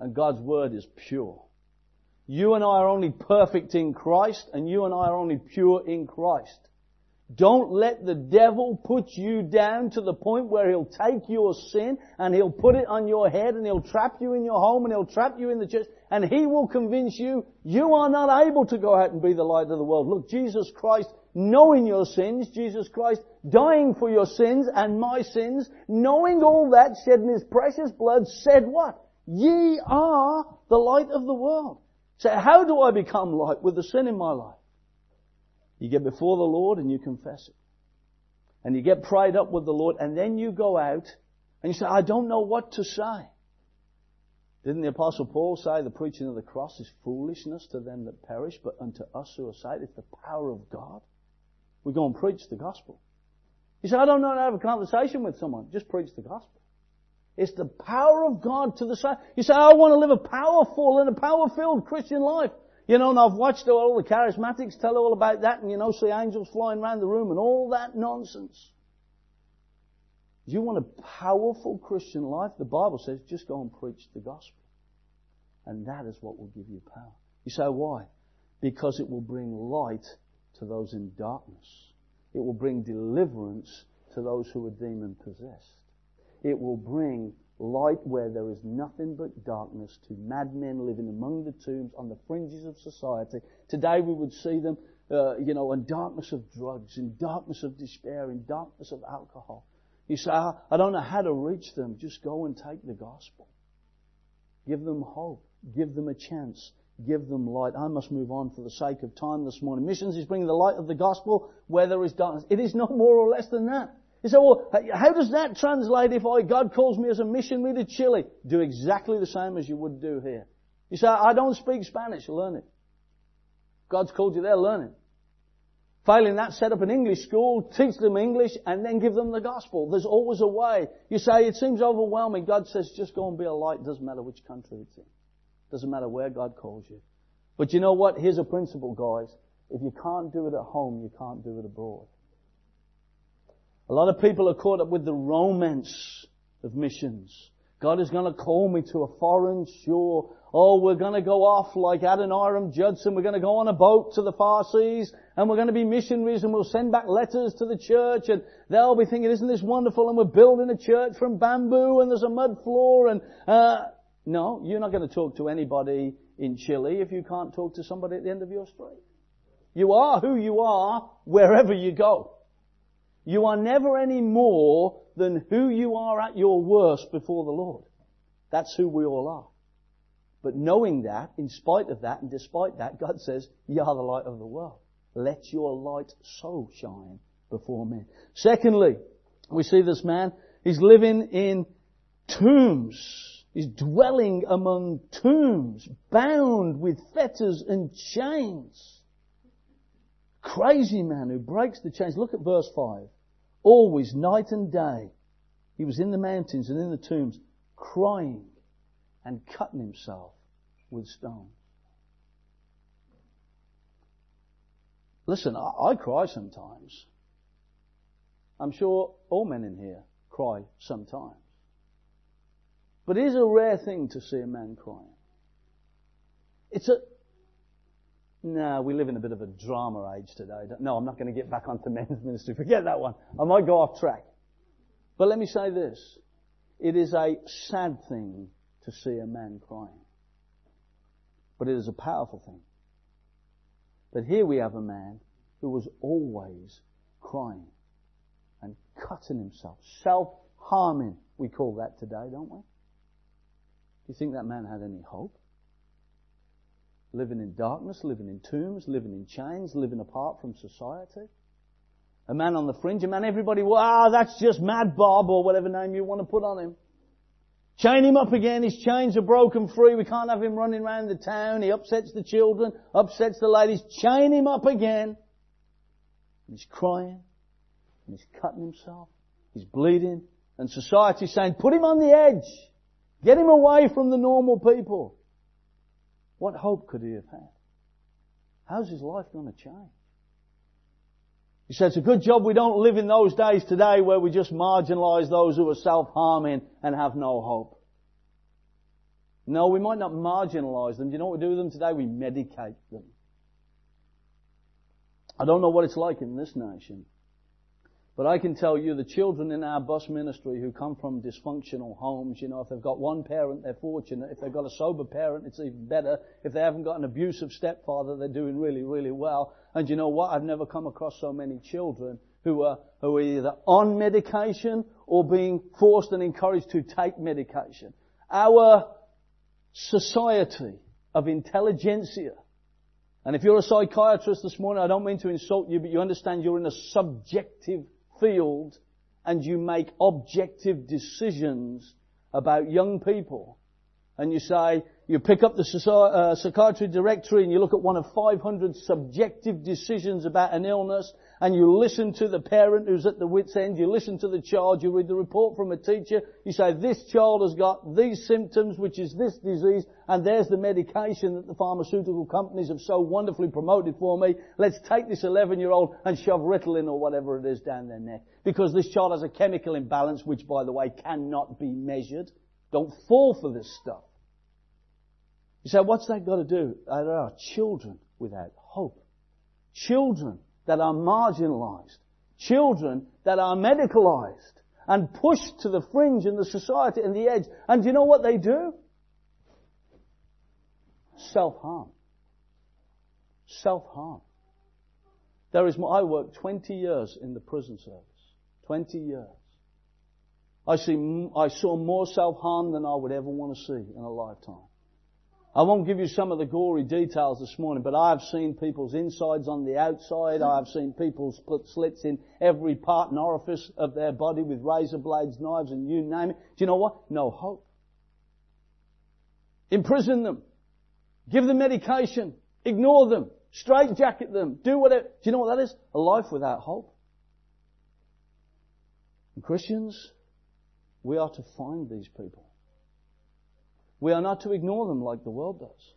S1: and God's word is pure. You and I are only perfect in Christ, and you and I are only pure in Christ. Don't let the devil put you down to the point where he'll take your sin and he'll put it on your head and he'll trap you in your home and he'll trap you in the church and he will convince you you are not able to go out and be the light of the world. Look, Jesus Christ knowing your sins, Jesus Christ dying for your sins and my sins, knowing all that, shedding his precious blood, said what? Ye are the light of the world. So how do I become light with the sin in my life? You get before the Lord and you confess it. And you get prayed up with the Lord and then you go out and you say, I don't know what to say. Didn't the apostle Paul say the preaching of the cross is foolishness to them that perish, but unto us who are saved, it's the power of God? We go and preach the gospel. You say, I don't know how to have a conversation with someone. Just preach the gospel. It's the power of God to the side. You say, I want to live a powerful and a power-filled Christian life. You know, and I've watched all the charismatics tell all about that and you know, see angels flying around the room and all that nonsense. You want a powerful Christian life? The Bible says just go and preach the gospel. And that is what will give you power. You say, why? Because it will bring light to those in darkness. It will bring deliverance to those who are demon possessed. It will bring light where there is nothing but darkness to madmen living among the tombs on the fringes of society. Today we would see them, uh, you know, in darkness of drugs, in darkness of despair, in darkness of alcohol. You say, ah, I don't know how to reach them. Just go and take the gospel. Give them hope. Give them a chance. Give them light. I must move on for the sake of time this morning. Missions is bringing the light of the gospel where there is darkness. It is no more or less than that. You say, well, how does that translate if I, God calls me as a missionary to Chile? Do exactly the same as you would do here. You say, I don't speak Spanish, learn it. God's called you there, learn it. Failing that, set up an English school, teach them English, and then give them the gospel. There's always a way. You say, it seems overwhelming. God says, just go and be a light. Doesn't matter which country it's in. Doesn't matter where God calls you. But you know what? Here's a principle, guys. If you can't do it at home, you can't do it abroad. A lot of people are caught up with the romance of missions. God is going to call me to a foreign shore. Oh, we're going to go off like Adoniram Judson. We're going to go on a boat to the far seas and we're going to be missionaries and we'll send back letters to the church and they'll be thinking, isn't this wonderful? And we're building a church from bamboo and there's a mud floor and, uh, no, you're not going to talk to anybody in Chile if you can't talk to somebody at the end of your street. You are who you are wherever you go. You are never any more than who you are at your worst before the Lord. That's who we all are. But knowing that, in spite of that and despite that, God says, you are the light of the world. Let your light so shine before men. Secondly, we see this man, he's living in tombs. He's dwelling among tombs, bound with fetters and chains. Crazy man who breaks the chains. Look at verse 5. Always, night and day, he was in the mountains and in the tombs, crying and cutting himself with stones. Listen, I, I cry sometimes. I'm sure all men in here cry sometimes. But it is a rare thing to see a man crying. It's a, no, we live in a bit of a drama age today. No, I'm not going to get back onto men's ministry. Forget that one. I might go off track. But let me say this. It is a sad thing to see a man crying. But it is a powerful thing. But here we have a man who was always crying and cutting himself, self-harming. We call that today, don't we? Do you think that man had any hope? Living in darkness, living in tombs, living in chains, living apart from society? A man on the fringe, a man everybody, wow, that's just Mad Bob or whatever name you want to put on him. Chain him up again, his chains are broken free, we can't have him running around the town, he upsets the children, upsets the ladies, chain him up again. And he's crying, and he's cutting himself, he's bleeding, and society's saying, put him on the edge, get him away from the normal people. What hope could he have had? How's his life going to change? He said, it's a good job we don't live in those days today where we just marginalise those who are self-harming and have no hope. No, we might not marginalise them. Do you know what we do with them today? We medicate them. I don't know what it's like in this nation. But I can tell you the children in our bus ministry who come from dysfunctional homes, you know, if they've got one parent, they're fortunate. If they've got a sober parent, it's even better. If they haven't got an abusive stepfather, they're doing really, really well. And you know what? I've never come across so many children who are, who are either on medication or being forced and encouraged to take medication. Our society of intelligentsia, and if you're a psychiatrist this morning, I don't mean to insult you, but you understand you're in a subjective field and you make objective decisions about young people. And you say, you pick up the uh, psychiatry directory and you look at one of 500 subjective decisions about an illness and you listen to the parent who's at the wit's end, you listen to the child, you read the report from a teacher, you say, this child has got these symptoms, which is this disease, and there's the medication that the pharmaceutical companies have so wonderfully promoted for me. Let's take this 11 year old and shove Ritalin or whatever it is down their neck. Because this child has a chemical imbalance, which by the way cannot be measured. Don't fall for this stuff. You say, what's that got to do? There are children without hope. Children that are marginalized. Children that are medicalized and pushed to the fringe in the society and the edge. And do you know what they do? Self-harm. Self-harm. There is, I worked 20 years in the prison service. 20 years. I see, I saw more self-harm than I would ever want to see in a lifetime. I won't give you some of the gory details this morning, but I've seen people's insides on the outside. I've seen people split slits in every part and orifice of their body with razor blades, knives, and you name it. Do you know what? No hope. Imprison them. Give them medication. Ignore them. Straight jacket them. Do whatever. Do you know what that is? A life without hope. And Christians, we are to find these people. We are not to ignore them like the world does.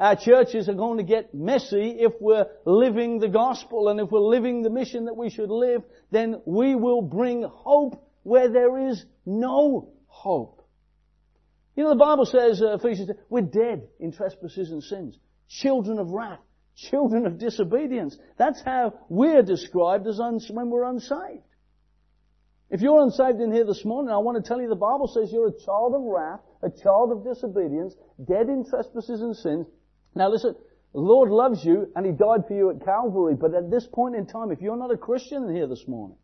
S1: Our churches are going to get messy if we're living the gospel and if we're living the mission that we should live, then we will bring hope where there is no hope. You know, the Bible says, uh, Ephesians, we're dead in trespasses and sins, children of wrath, children of disobedience. That's how we're described as uns- when we're unsaved. If you're unsaved in here this morning, I want to tell you the Bible says you're a child of wrath, a child of disobedience, dead in trespasses and sins. Now listen, the Lord loves you and He died for you at Calvary, but at this point in time, if you're not a Christian in here this morning,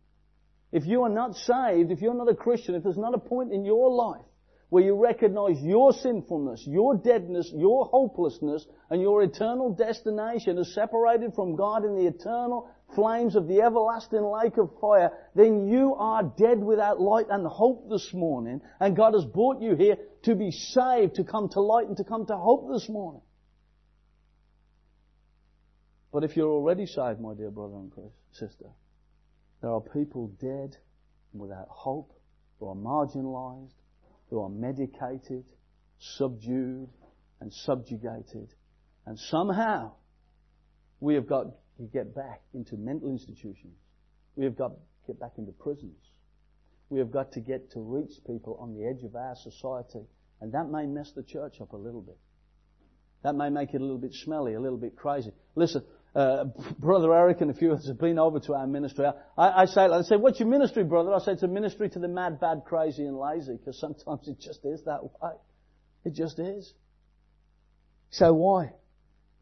S1: if you are not saved, if you're not a Christian, if there's not a point in your life where you recognize your sinfulness, your deadness, your hopelessness, and your eternal destination is separated from God in the eternal flames of the everlasting lake of fire, then you are dead without light and hope this morning, and God has brought you here to be saved, to come to light and to come to hope this morning. But if you're already saved, my dear brother and sister, there are people dead without hope, who are marginalized, who are medicated, subdued, and subjugated. And somehow, we have got to get back into mental institutions. We have got to get back into prisons. We have got to get to reach people on the edge of our society. And that may mess the church up a little bit. That may make it a little bit smelly, a little bit crazy. Listen, uh, Brother Eric and a few others have been over to our ministry. I, I say, I say, what's your ministry, brother? I say, it's a ministry to the mad, bad, crazy, and lazy, because sometimes it just is that way. It just is. So why?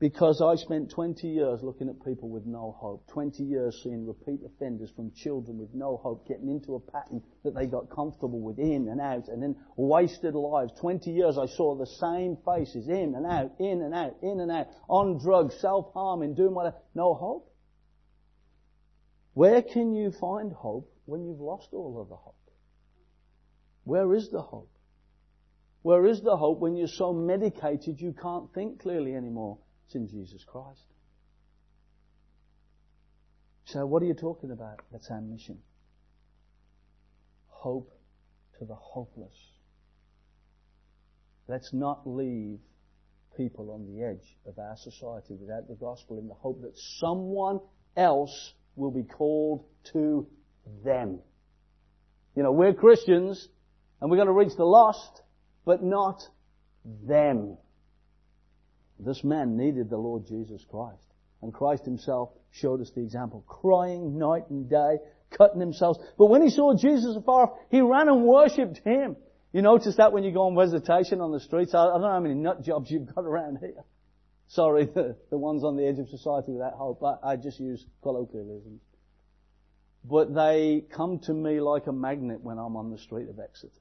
S1: Because I spent 20 years looking at people with no hope. 20 years seeing repeat offenders from children with no hope getting into a pattern that they got comfortable with in and out and then wasted lives. 20 years I saw the same faces in and out, in and out, in and out, on drugs, self-harming, doing whatever. No hope. Where can you find hope when you've lost all of the hope? Where is the hope? Where is the hope when you're so medicated you can't think clearly anymore? It's in Jesus Christ. So what are you talking about? That's our mission. Hope to the hopeless. Let's not leave people on the edge of our society without the gospel in the hope that someone else will be called to them. You know, we're Christians and we're going to reach the lost, but not them. This man needed the Lord Jesus Christ. And Christ himself showed us the example, crying night and day, cutting himself. But when he saw Jesus afar off, he ran and worshipped him. You notice that when you go on visitation on the streets. I, don't know how many nut jobs you've got around here. Sorry, *laughs* the, the ones on the edge of society without hope. I, I just use colloquialisms. But they come to me like a magnet when I'm on the street of Exeter.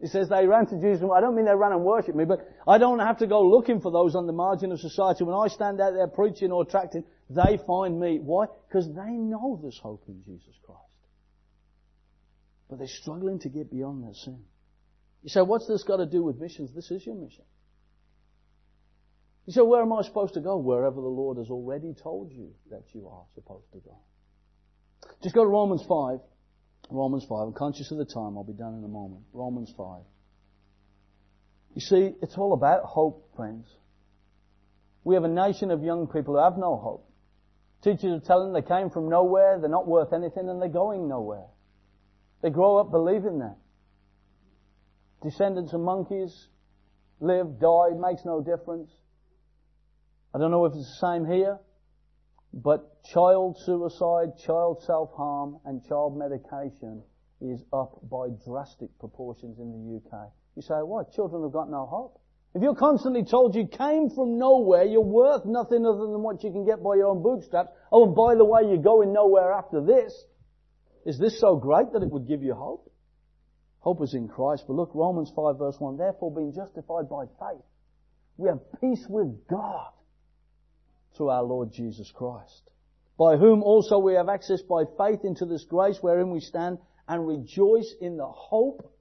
S1: It says they ran to Jesus. I don't mean they ran and worshipped me, but I don't have to go looking for those on the margin of society. When I stand out there preaching or attracting, they find me. Why? Because they know there's hope in Jesus Christ. But they're struggling to get beyond their sin. You say, what's this got to do with missions? This is your mission. You say, where am I supposed to go? Wherever the Lord has already told you that you are supposed to go. Just go to Romans 5. Romans 5. I'm conscious of the time. I'll be done in a moment. Romans 5. You see, it's all about hope, friends. We have a nation of young people who have no hope. Teachers are telling them they came from nowhere, they're not worth anything, and they're going nowhere. They grow up believing that. Descendants of monkeys, live, die, makes no difference. I don't know if it's the same here. But child suicide, child self-harm and child medication is up by drastic proportions in the UK. You say, why? Children have got no hope. If you're constantly told you came from nowhere, you're worth nothing other than what you can get by your own bootstraps. Oh, and by the way, you're going nowhere after this. Is this so great that it would give you hope? Hope is in Christ. But look, Romans 5 verse 1, therefore being justified by faith, we have peace with God through our Lord Jesus Christ, by whom also we have access by faith into this grace wherein we stand and rejoice in the hope,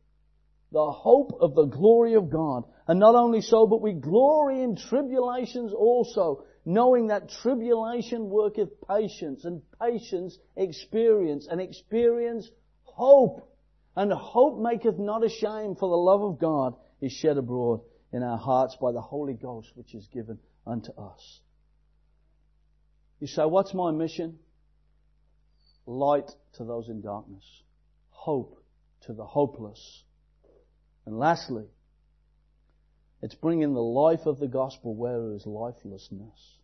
S1: the hope of the glory of God. And not only so, but we glory in tribulations also, knowing that tribulation worketh patience, and patience experience, and experience hope. And hope maketh not ashamed, for the love of God is shed abroad in our hearts by the Holy Ghost which is given unto us. You say, what's my mission? Light to those in darkness. Hope to the hopeless. And lastly, it's bringing the life of the gospel where there is lifelessness.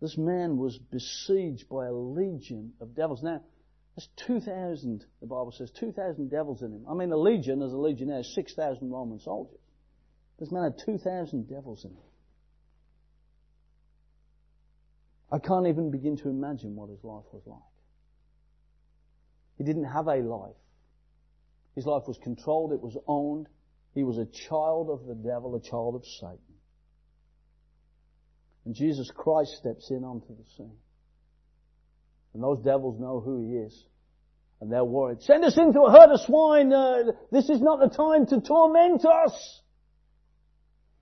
S1: This man was besieged by a legion of devils. Now, there's 2,000, the Bible says, 2,000 devils in him. I mean, a legion, as a legionnaire, 6,000 Roman soldiers. This man had 2,000 devils in him. I can't even begin to imagine what his life was like. He didn't have a life. His life was controlled, it was owned. He was a child of the devil, a child of Satan. And Jesus Christ steps in onto the scene. And those devils know who he is. And they're worried. Send us into a herd of swine. Uh, this is not the time to torment us.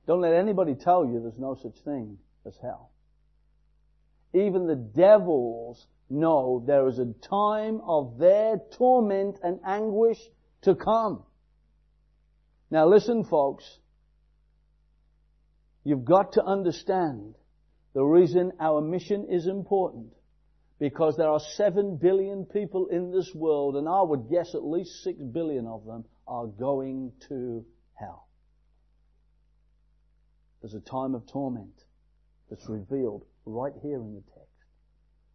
S1: Don't let anybody tell you there's no such thing as hell. Even the devils know there is a time of their torment and anguish to come. Now listen folks. You've got to understand the reason our mission is important. Because there are seven billion people in this world and I would guess at least six billion of them are going to hell. There's a time of torment that's revealed right here in the text.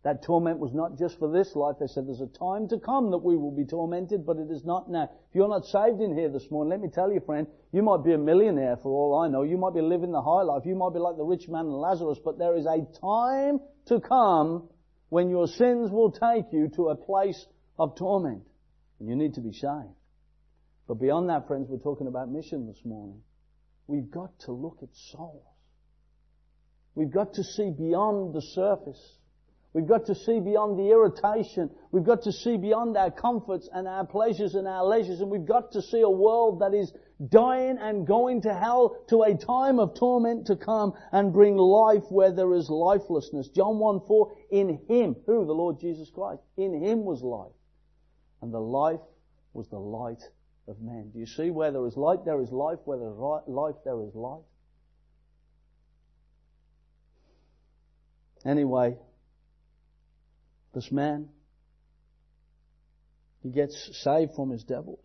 S1: That torment was not just for this life. They said there's a time to come that we will be tormented, but it is not now. If you're not saved in here this morning, let me tell you, friend, you might be a millionaire for all I know. You might be living the high life. You might be like the rich man and Lazarus, but there is a time to come when your sins will take you to a place of torment. And you need to be saved. But beyond that, friends, we're talking about mission this morning. We've got to look at souls. We've got to see beyond the surface. We've got to see beyond the irritation. We've got to see beyond our comforts and our pleasures and our leisures. And we've got to see a world that is dying and going to hell to a time of torment to come and bring life where there is lifelessness. John 1 4, in Him, who? The Lord Jesus Christ. In Him was life. And the life was the light of men. Do you see where there is light, there is life. Where there is life, there is light. Anyway, this man, he gets saved from his devils.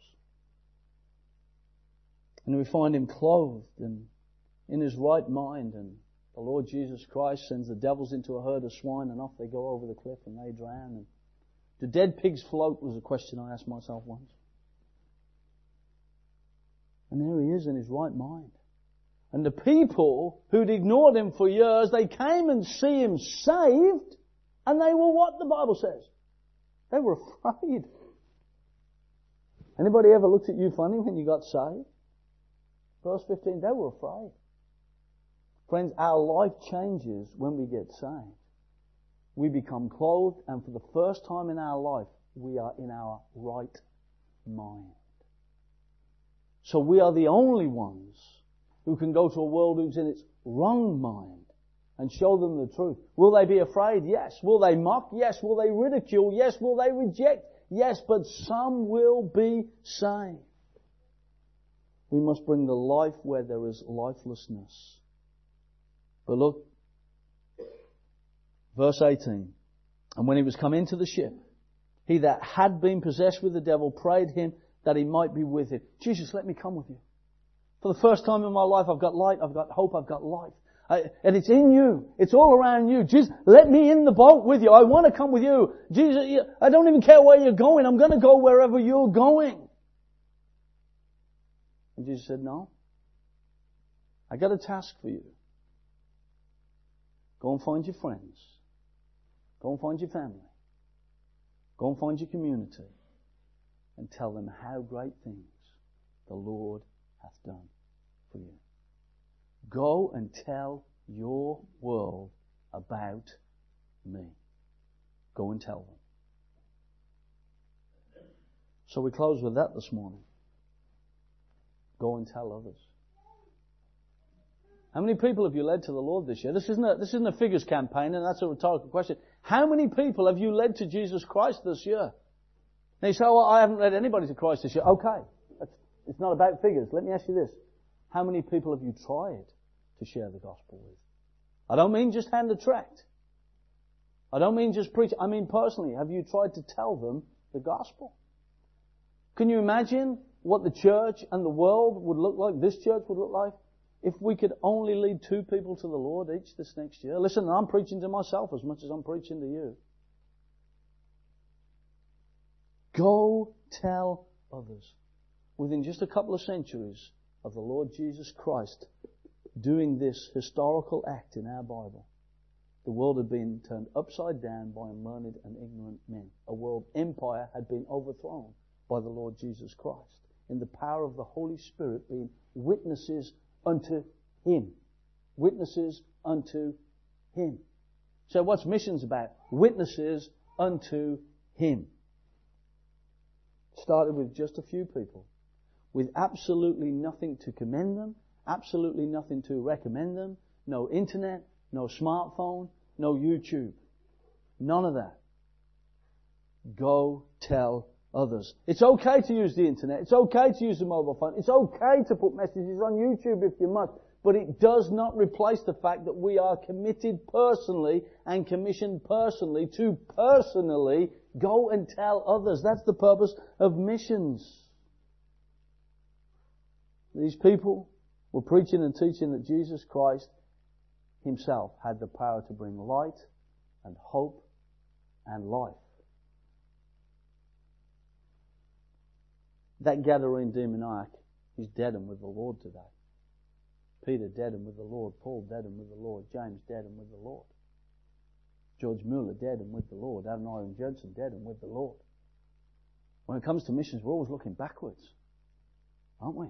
S1: And we find him clothed and in his right mind and the Lord Jesus Christ sends the devils into a herd of swine and off they go over the cliff and they drown. And do dead pigs float was a question I asked myself once. And there he is in his right mind. And the people who'd ignored him for years, they came and see him saved and they were what the Bible says. They were afraid. Anybody ever looked at you funny when you got saved? Verse 15, they were afraid. Friends, our life changes when we get saved. We become clothed and for the first time in our life, we are in our right mind. So we are the only ones who can go to a world who's in its wrong mind and show them the truth. Will they be afraid? Yes. Will they mock? Yes. Will they ridicule? Yes. Will they reject? Yes. But some will be saved. We must bring the life where there is lifelessness. But look, verse 18. And when he was come into the ship, he that had been possessed with the devil prayed him that he might be with him. Jesus, let me come with you. For the first time in my life, I've got light, I've got hope, I've got life. I, and it's in you. It's all around you. Jesus, let me in the boat with you. I want to come with you. Jesus, I don't even care where you're going. I'm going to go wherever you're going. And Jesus said, no. I got a task for you. Go and find your friends. Go and find your family. Go and find your community. And tell them how great things the Lord hath done for you. Go and tell your world about me. Go and tell them. So we close with that this morning. Go and tell others. How many people have you led to the Lord this year? This isn't a, this isn't a figures campaign, and that's a rhetorical question. How many people have you led to Jesus Christ this year? Now you say, well, I haven't led anybody to Christ this year. Okay. It's not about figures. Let me ask you this. How many people have you tried to share the gospel with? I don't mean just hand a tract. I don't mean just preach. I mean personally, have you tried to tell them the gospel? Can you imagine what the church and the world would look like, this church would look like, if we could only lead two people to the Lord each this next year? Listen, I'm preaching to myself as much as I'm preaching to you. Go tell others. Within just a couple of centuries of the Lord Jesus Christ doing this historical act in our Bible, the world had been turned upside down by unlearned and ignorant men. A world empire had been overthrown by the Lord Jesus Christ in the power of the Holy Spirit being witnesses unto Him. Witnesses unto Him. So what's missions about? Witnesses unto Him. Started with just a few people. With absolutely nothing to commend them, absolutely nothing to recommend them, no internet, no smartphone, no YouTube. None of that. Go tell others. It's okay to use the internet. It's okay to use the mobile phone. It's okay to put messages on YouTube if you must. But it does not replace the fact that we are committed personally and commissioned personally to personally go and tell others. That's the purpose of missions. These people were preaching and teaching that Jesus Christ himself had the power to bring light and hope and life. That Gadarene demoniac is dead and with the Lord today. Peter dead and with the Lord. Paul dead and with the Lord. James dead and with the Lord. George Mueller dead and with the Lord. Adoniram Judson dead and with the Lord. When it comes to missions, we're always looking backwards, aren't we?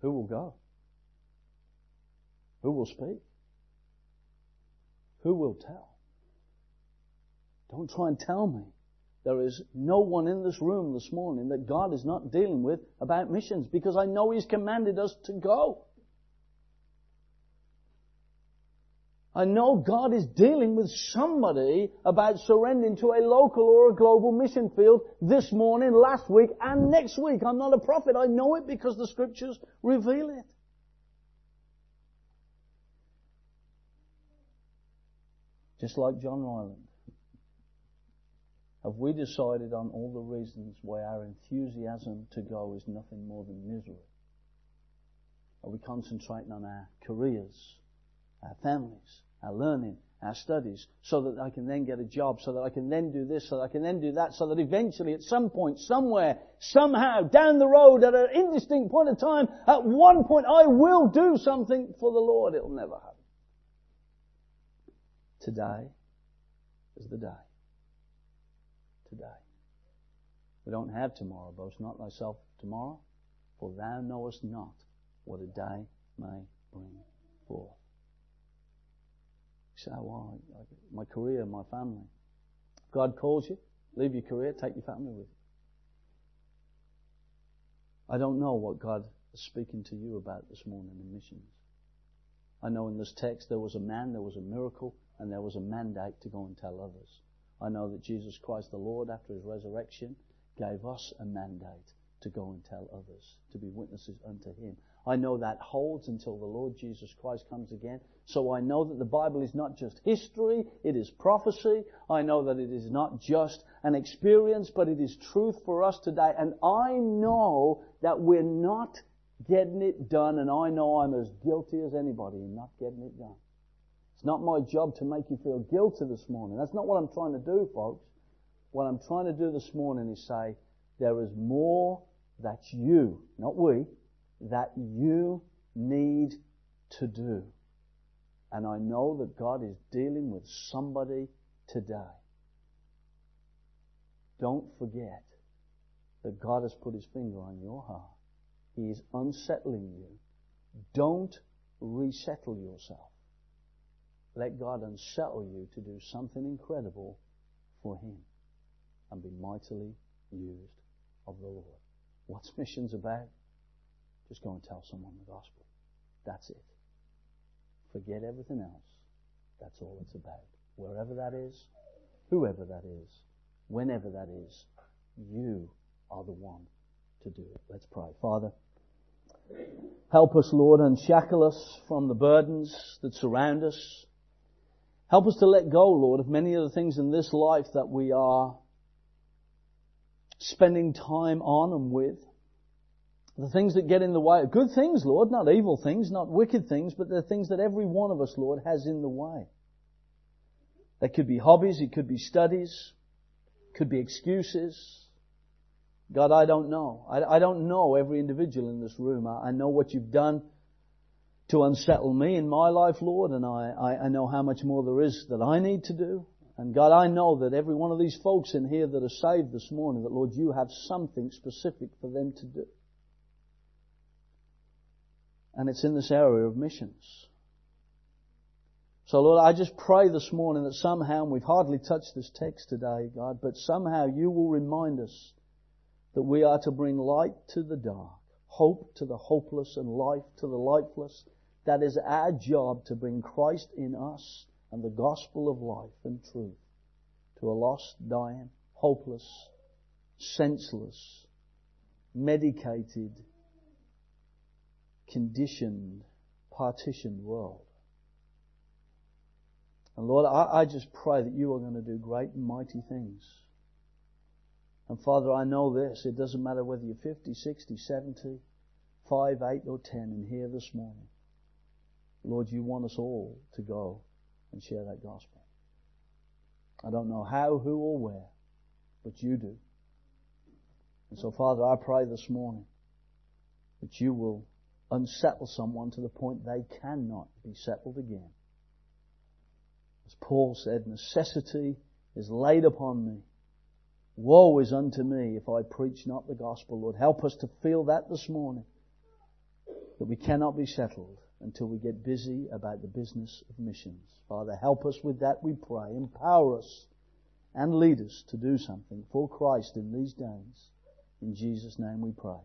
S1: Who will go? Who will speak? Who will tell? Don't try and tell me there is no one in this room this morning that God is not dealing with about missions because I know He's commanded us to go. I know God is dealing with somebody about surrendering to a local or a global mission field this morning, last week, and next week. I'm not a prophet. I know it because the scriptures reveal it. Just like John Ryland. Have we decided on all the reasons why our enthusiasm to go is nothing more than misery? Are we concentrating on our careers, our families, our learning, our studies, so that I can then get a job, so that I can then do this, so that I can then do that, so that eventually at some point, somewhere, somehow, down the road, at an indistinct point of time, at one point I will do something for the Lord. It'll never happen. Today is the day today. We don't have tomorrow. Boast not thyself tomorrow, for thou knowest not what a day may bring forth. Say, well, my career, my family. God calls you, leave your career, take your family with you. I don't know what God is speaking to you about this morning in missions. I know in this text there was a man, there was a miracle, and there was a mandate to go and tell others. I know that Jesus Christ the Lord, after his resurrection, gave us a mandate to go and tell others, to be witnesses unto him. I know that holds until the Lord Jesus Christ comes again. So I know that the Bible is not just history, it is prophecy. I know that it is not just an experience, but it is truth for us today. And I know that we're not getting it done, and I know I'm as guilty as anybody in not getting it done. It's not my job to make you feel guilty this morning. That's not what I'm trying to do, folks. What I'm trying to do this morning is say, there is more that you, not we, that you need to do. And I know that God is dealing with somebody today. Don't forget that God has put his finger on your heart. He is unsettling you. Don't resettle yourself. Let God unsettle you to do something incredible for Him and be mightily used of the Lord. What's missions about? Just go and tell someone the gospel. That's it. Forget everything else. That's all it's about. Wherever that is, whoever that is, whenever that is, you are the one to do it. Let's pray. Father, Help us, Lord, unshackle us from the burdens that surround us. Help us to let go, Lord, of many of the things in this life that we are spending time on and with. The things that get in the way. Good things, Lord, not evil things, not wicked things, but the things that every one of us, Lord, has in the way. They could be hobbies, it could be studies, could be excuses. God, I don't know. I, I don't know every individual in this room. I, I, know what you've done to unsettle me in my life, Lord, and I, I know how much more there is that I need to do. And God, I know that every one of these folks in here that are saved this morning, that Lord, you have something specific for them to do. And it's in this area of missions. So Lord, I just pray this morning that somehow, and we've hardly touched this text today, God, but somehow you will remind us that we are to bring light to the dark, hope to the hopeless, and life to the lifeless. That is our job to bring Christ in us and the gospel of life and truth to a lost, dying, hopeless, senseless, medicated, conditioned, partitioned world. And Lord, I, I just pray that you are going to do great and mighty things. And Father, I know this. It doesn't matter whether you're 50, 60, 70, 5, 8 or 10 in here this morning. Lord, you want us all to go and share that gospel. I don't know how, who, or where, but you do. And so, Father, I pray this morning that you will unsettle someone to the point they cannot be settled again. As Paul said, necessity is laid upon me. Woe is unto me if I preach not the gospel, Lord. Help us to feel that this morning, that we cannot be settled until we get busy about the business of missions. Father, help us with that, we pray. Empower us and lead us to do something for Christ in these days. In Jesus' name we pray.